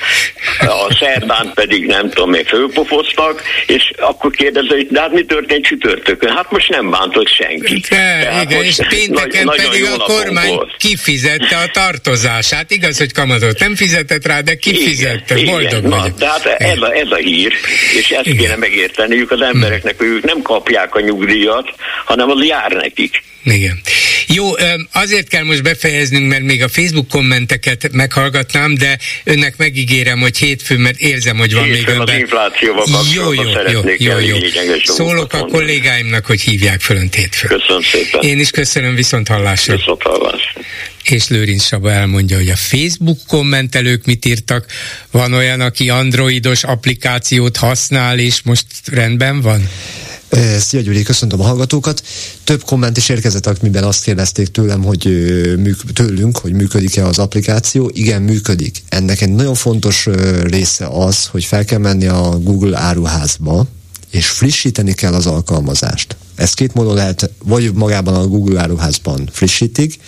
a szerdán pedig nem tudom, én fölpofoztak, bántanak, és akkor kérdezze, hogy de hát mi történt csütörtökön? Hát most nem bántott senki. De, Tehát igen, és pénteken nagy, pedig a kormány volt. kifizette a tartozását. Igaz, hogy kamatot nem fizetett rá, de kifizette. Igen, Boldog igen, vagyok. Tehát ez a, ez a hír, és ezt igen. kéne megérteniük az embereknek, hogy ők nem kapják a nyugdíjat, hanem az jár nekik. Igen. Jó, azért kell most befejeznünk, mert még a Facebook kommenteket meghallgatnám, de önnek megígérem, hogy hétfőn, mert érzem, hogy van hétfőn még önben. az inflációval jó, jó, jó, jó, jó. Szólok a kollégáimnak, hogy hívják föl önt hétfőn. Köszönöm szépen. Én is köszönöm, viszont hallásra. Viszont hallásra és Lőrinc Saba elmondja, hogy a Facebook kommentelők mit írtak. Van olyan, aki androidos applikációt használ, és most rendben van? Szia Gyuri, köszöntöm a hallgatókat. Több komment is érkezett, amiben azt kérdezték tőlem, hogy tőlünk, hogy működik-e az applikáció. Igen, működik. Ennek egy nagyon fontos része az, hogy fel kell menni a Google áruházba, és frissíteni kell az alkalmazást. Ezt két módon lehet, vagy magában a Google áruházban frissítik,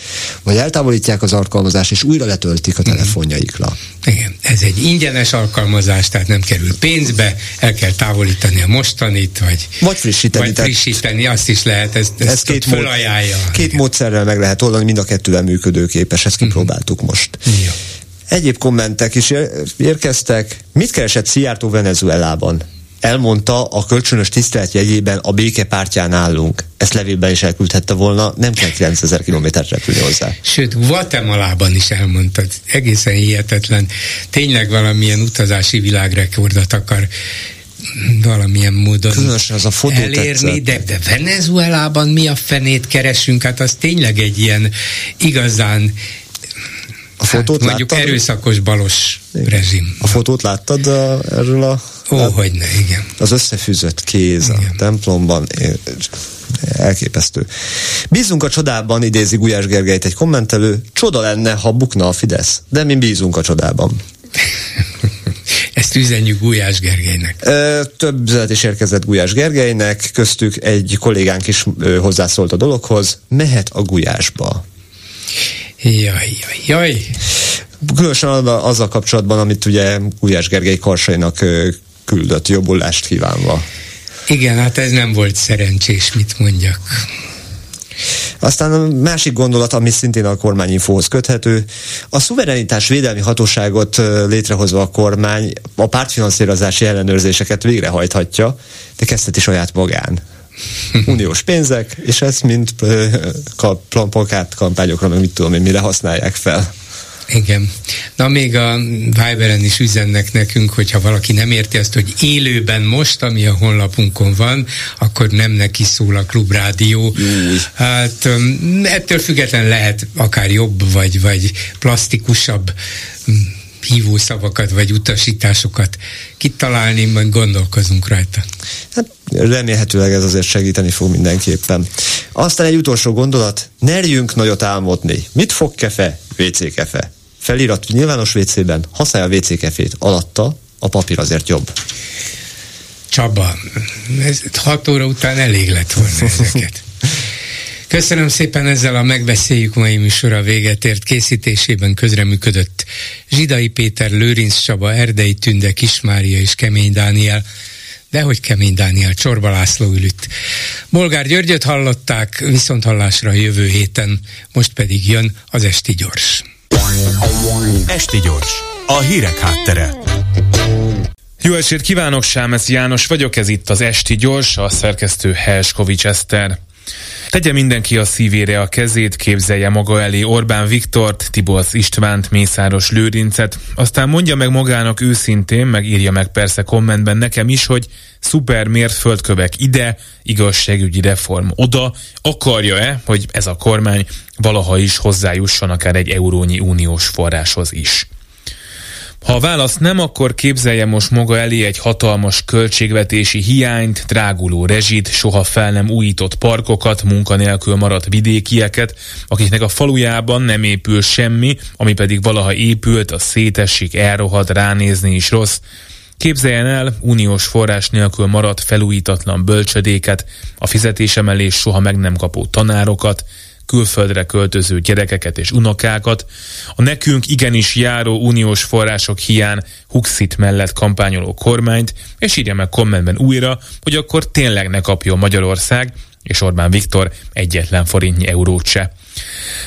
vagy eltávolítják az alkalmazást, és újra letöltik a mhm. telefonjaikra. Igen, ez egy ingyenes alkalmazás, tehát nem kerül pénzbe, el kell távolítani a mostanit, vagy, vagy frissíteni. Vagy frissíteni, azt is lehet, ezt, ezt ez két, mód, két Igen. módszerrel meg lehet oldani, mind a kettővel működőképes, ezt kipróbáltuk uh-huh. most. Jó. Egyéb kommentek is érkeztek. Mit keresett Szijjártó Venezuelában? Elmondta a kölcsönös tisztelet jegyében a béke pártján állunk. Ezt levélben is elküldhette volna, nem kell 9000 kilométert repülni hozzá. Sőt, Guatemalában is elmondta, egészen hihetetlen. Tényleg valamilyen utazási világrekordot akar valamilyen módon Különösen az a fotó elérni, de, de Venezuelában mi a fenét keresünk? Hát az tényleg egy ilyen igazán a fotót hát, mondjuk láttad? erőszakos balos igen. rezsim. A fotót láttad a, erről a... Ó, hát, hogy ne, igen. Az összefűzött kéz igen. a templomban, elképesztő. Bízunk a csodában, idézi Gulyás Gergelyt egy kommentelő, csoda lenne, ha bukna a Fidesz, de mi bízunk a csodában. Ezt üzenjük Gulyás Gergelynek. Több üzenet is érkezett Gulyás Gergelynek, köztük egy kollégánk is hozzászólt a dologhoz, mehet a Gulyásba. Jaj, jaj, jaj. Különösen azzal kapcsolatban, amit ugye Gulyás Gergely Karsainak küldött, jobbulást kívánva. Igen, hát ez nem volt szerencsés, mit mondjak. Aztán a másik gondolat, ami szintén a kormányinfóhoz köthető, a szuverenitás védelmi hatóságot létrehozva a kormány a pártfinanszírozási ellenőrzéseket végrehajthatja, de kezdheti saját magán. Uniós pénzek, és ezt mind plakát kampányokra, meg mit tudom én, mire használják fel. Igen. Na még a Viberen is üzennek nekünk, hogyha valaki nem érti azt, hogy élőben most, ami a honlapunkon van, akkor nem neki szól a klubrádió. Hát ettől független lehet akár jobb, vagy, vagy plastikusabb hívószavakat vagy utasításokat kitalálni, majd gondolkozunk rajta. Hát remélhetőleg ez azért segíteni fog mindenképpen. Aztán egy utolsó gondolat, nerjünk nagyot álmodni. Mit fog kefe? WC kefe. Felirat nyilvános WC-ben, használja a WC kefét. Alatta a papír azért jobb. Csaba, ez hat óra után elég lett volna ezeket. Köszönöm szépen ezzel a megbeszéljük mai műsora véget ért készítésében közreműködött Zsidai Péter, Lőrinc Csaba, Erdei Tünde, Kismária és Kemény Dániel dehogy Kemény Dániel, Csorba László ülött. Bolgár Györgyöt hallották, viszont hallásra a jövő héten, most pedig jön az Esti Gyors. Esti Gyors, a hírek háttere. Jó estét kívánok, Sámesz János vagyok, ez itt az Esti Gyors, a szerkesztő Helskovics Eszter. Tegye mindenki a szívére a kezét, képzelje maga elé Orbán Viktort, Tiborsz Istvánt, Mészáros Lőrincet, aztán mondja meg magának őszintén, meg írja meg persze kommentben nekem is, hogy szuper mérföldkövek ide, igazságügyi reform oda, akarja-e, hogy ez a kormány valaha is hozzájusson akár egy eurónyi uniós forráshoz is. Ha a válasz nem, akkor képzelje most maga elé egy hatalmas költségvetési hiányt, dráguló rezsit, soha fel nem újított parkokat, munkanélkül maradt vidékieket, akiknek a falujában nem épül semmi, ami pedig valaha épült, a szétesik, elrohad, ránézni is rossz. Képzeljen el uniós forrás nélkül maradt felújítatlan bölcsödéket, a fizetésemelés soha meg nem kapó tanárokat, külföldre költöző gyerekeket és unokákat, a nekünk igenis járó uniós források hián Huxit mellett kampányoló kormányt, és írja meg kommentben újra, hogy akkor tényleg ne kapjon Magyarország, és Orbán Viktor egyetlen forintnyi eurót se.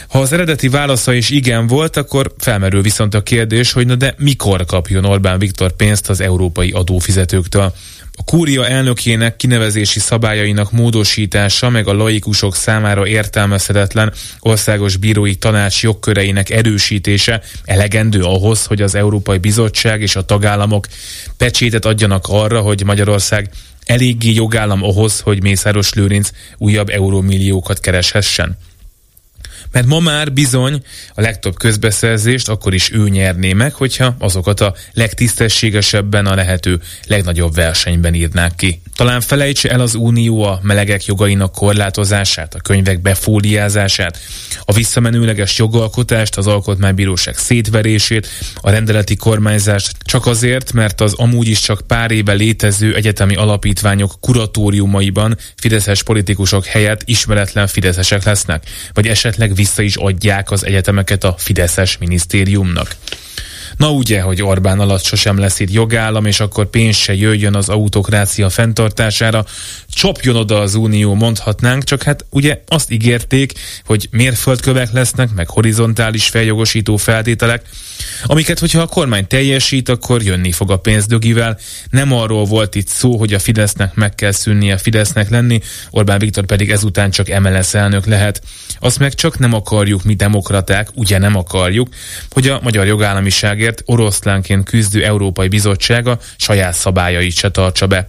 Ha az eredeti válasza is igen volt, akkor felmerül viszont a kérdés, hogy na de mikor kapjon Orbán Viktor pénzt az európai adófizetőktől. A kúria elnökének kinevezési szabályainak módosítása meg a laikusok számára értelmezhetetlen országos bírói tanács jogköreinek erősítése elegendő ahhoz, hogy az Európai Bizottság és a tagállamok pecsétet adjanak arra, hogy Magyarország eléggé jogállam ahhoz, hogy Mészáros Lőrinc újabb eurómilliókat kereshessen. Mert ma már bizony a legtöbb közbeszerzést akkor is ő nyerné meg, hogyha azokat a legtisztességesebben a lehető legnagyobb versenyben írnák ki. Talán felejtse el az Unió a melegek jogainak korlátozását, a könyvek befóliázását, a visszamenőleges jogalkotást, az alkotmánybíróság szétverését, a rendeleti kormányzást csak azért, mert az amúgy is csak pár éve létező egyetemi alapítványok kuratóriumaiban fideszes politikusok helyett ismeretlen fideszesek lesznek, vagy esetleg vissza is adják az egyetemeket a fideszes minisztériumnak. Na ugye, hogy Orbán alatt sosem lesz itt jogállam, és akkor pénz se jöjjön az autokrácia fenntartására, csapjon oda az Unió, mondhatnánk, csak hát ugye azt ígérték, hogy mérföldkövek lesznek, meg horizontális feljogosító feltételek, amiket, hogyha a kormány teljesít, akkor jönni fog a pénzdögivel. Nem arról volt itt szó, hogy a Fidesznek meg kell szűnnie Fidesznek lenni, Orbán Viktor pedig ezután csak MLS elnök lehet. Azt meg csak nem akarjuk mi demokraták, ugye nem akarjuk, hogy a magyar jogállamiságért oroszlánként küzdő Európai Bizottsága saját szabályait se tartsa be.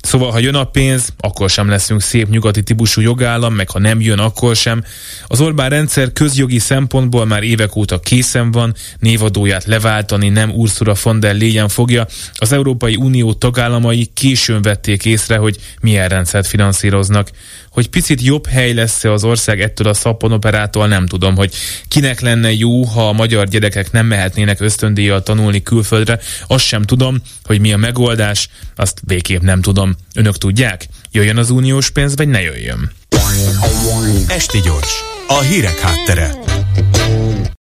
Szóval, ha jön a pénz, akkor sem leszünk szép nyugati típusú jogállam, meg ha nem jön, akkor sem. Az Orbán rendszer közjogi szempontból már évek óta készen van, névadóját leváltani nem Ursula von der Leyen fogja. Az Európai Unió tagállamai későn vették észre, hogy milyen rendszert finanszíroznak. Hogy picit jobb hely lesz-e az ország ettől a szapponoperától, nem tudom, hogy kinek lenne jó, ha a magyar gyerekek nem mehetnének ösztöndíjjal tanulni külföldre, azt sem tudom, hogy mi a megoldás, azt végképp nem tudom. Önök tudják? Jöjjön az uniós pénz, vagy ne jöjjön? Esti gyors, a hírek háttere.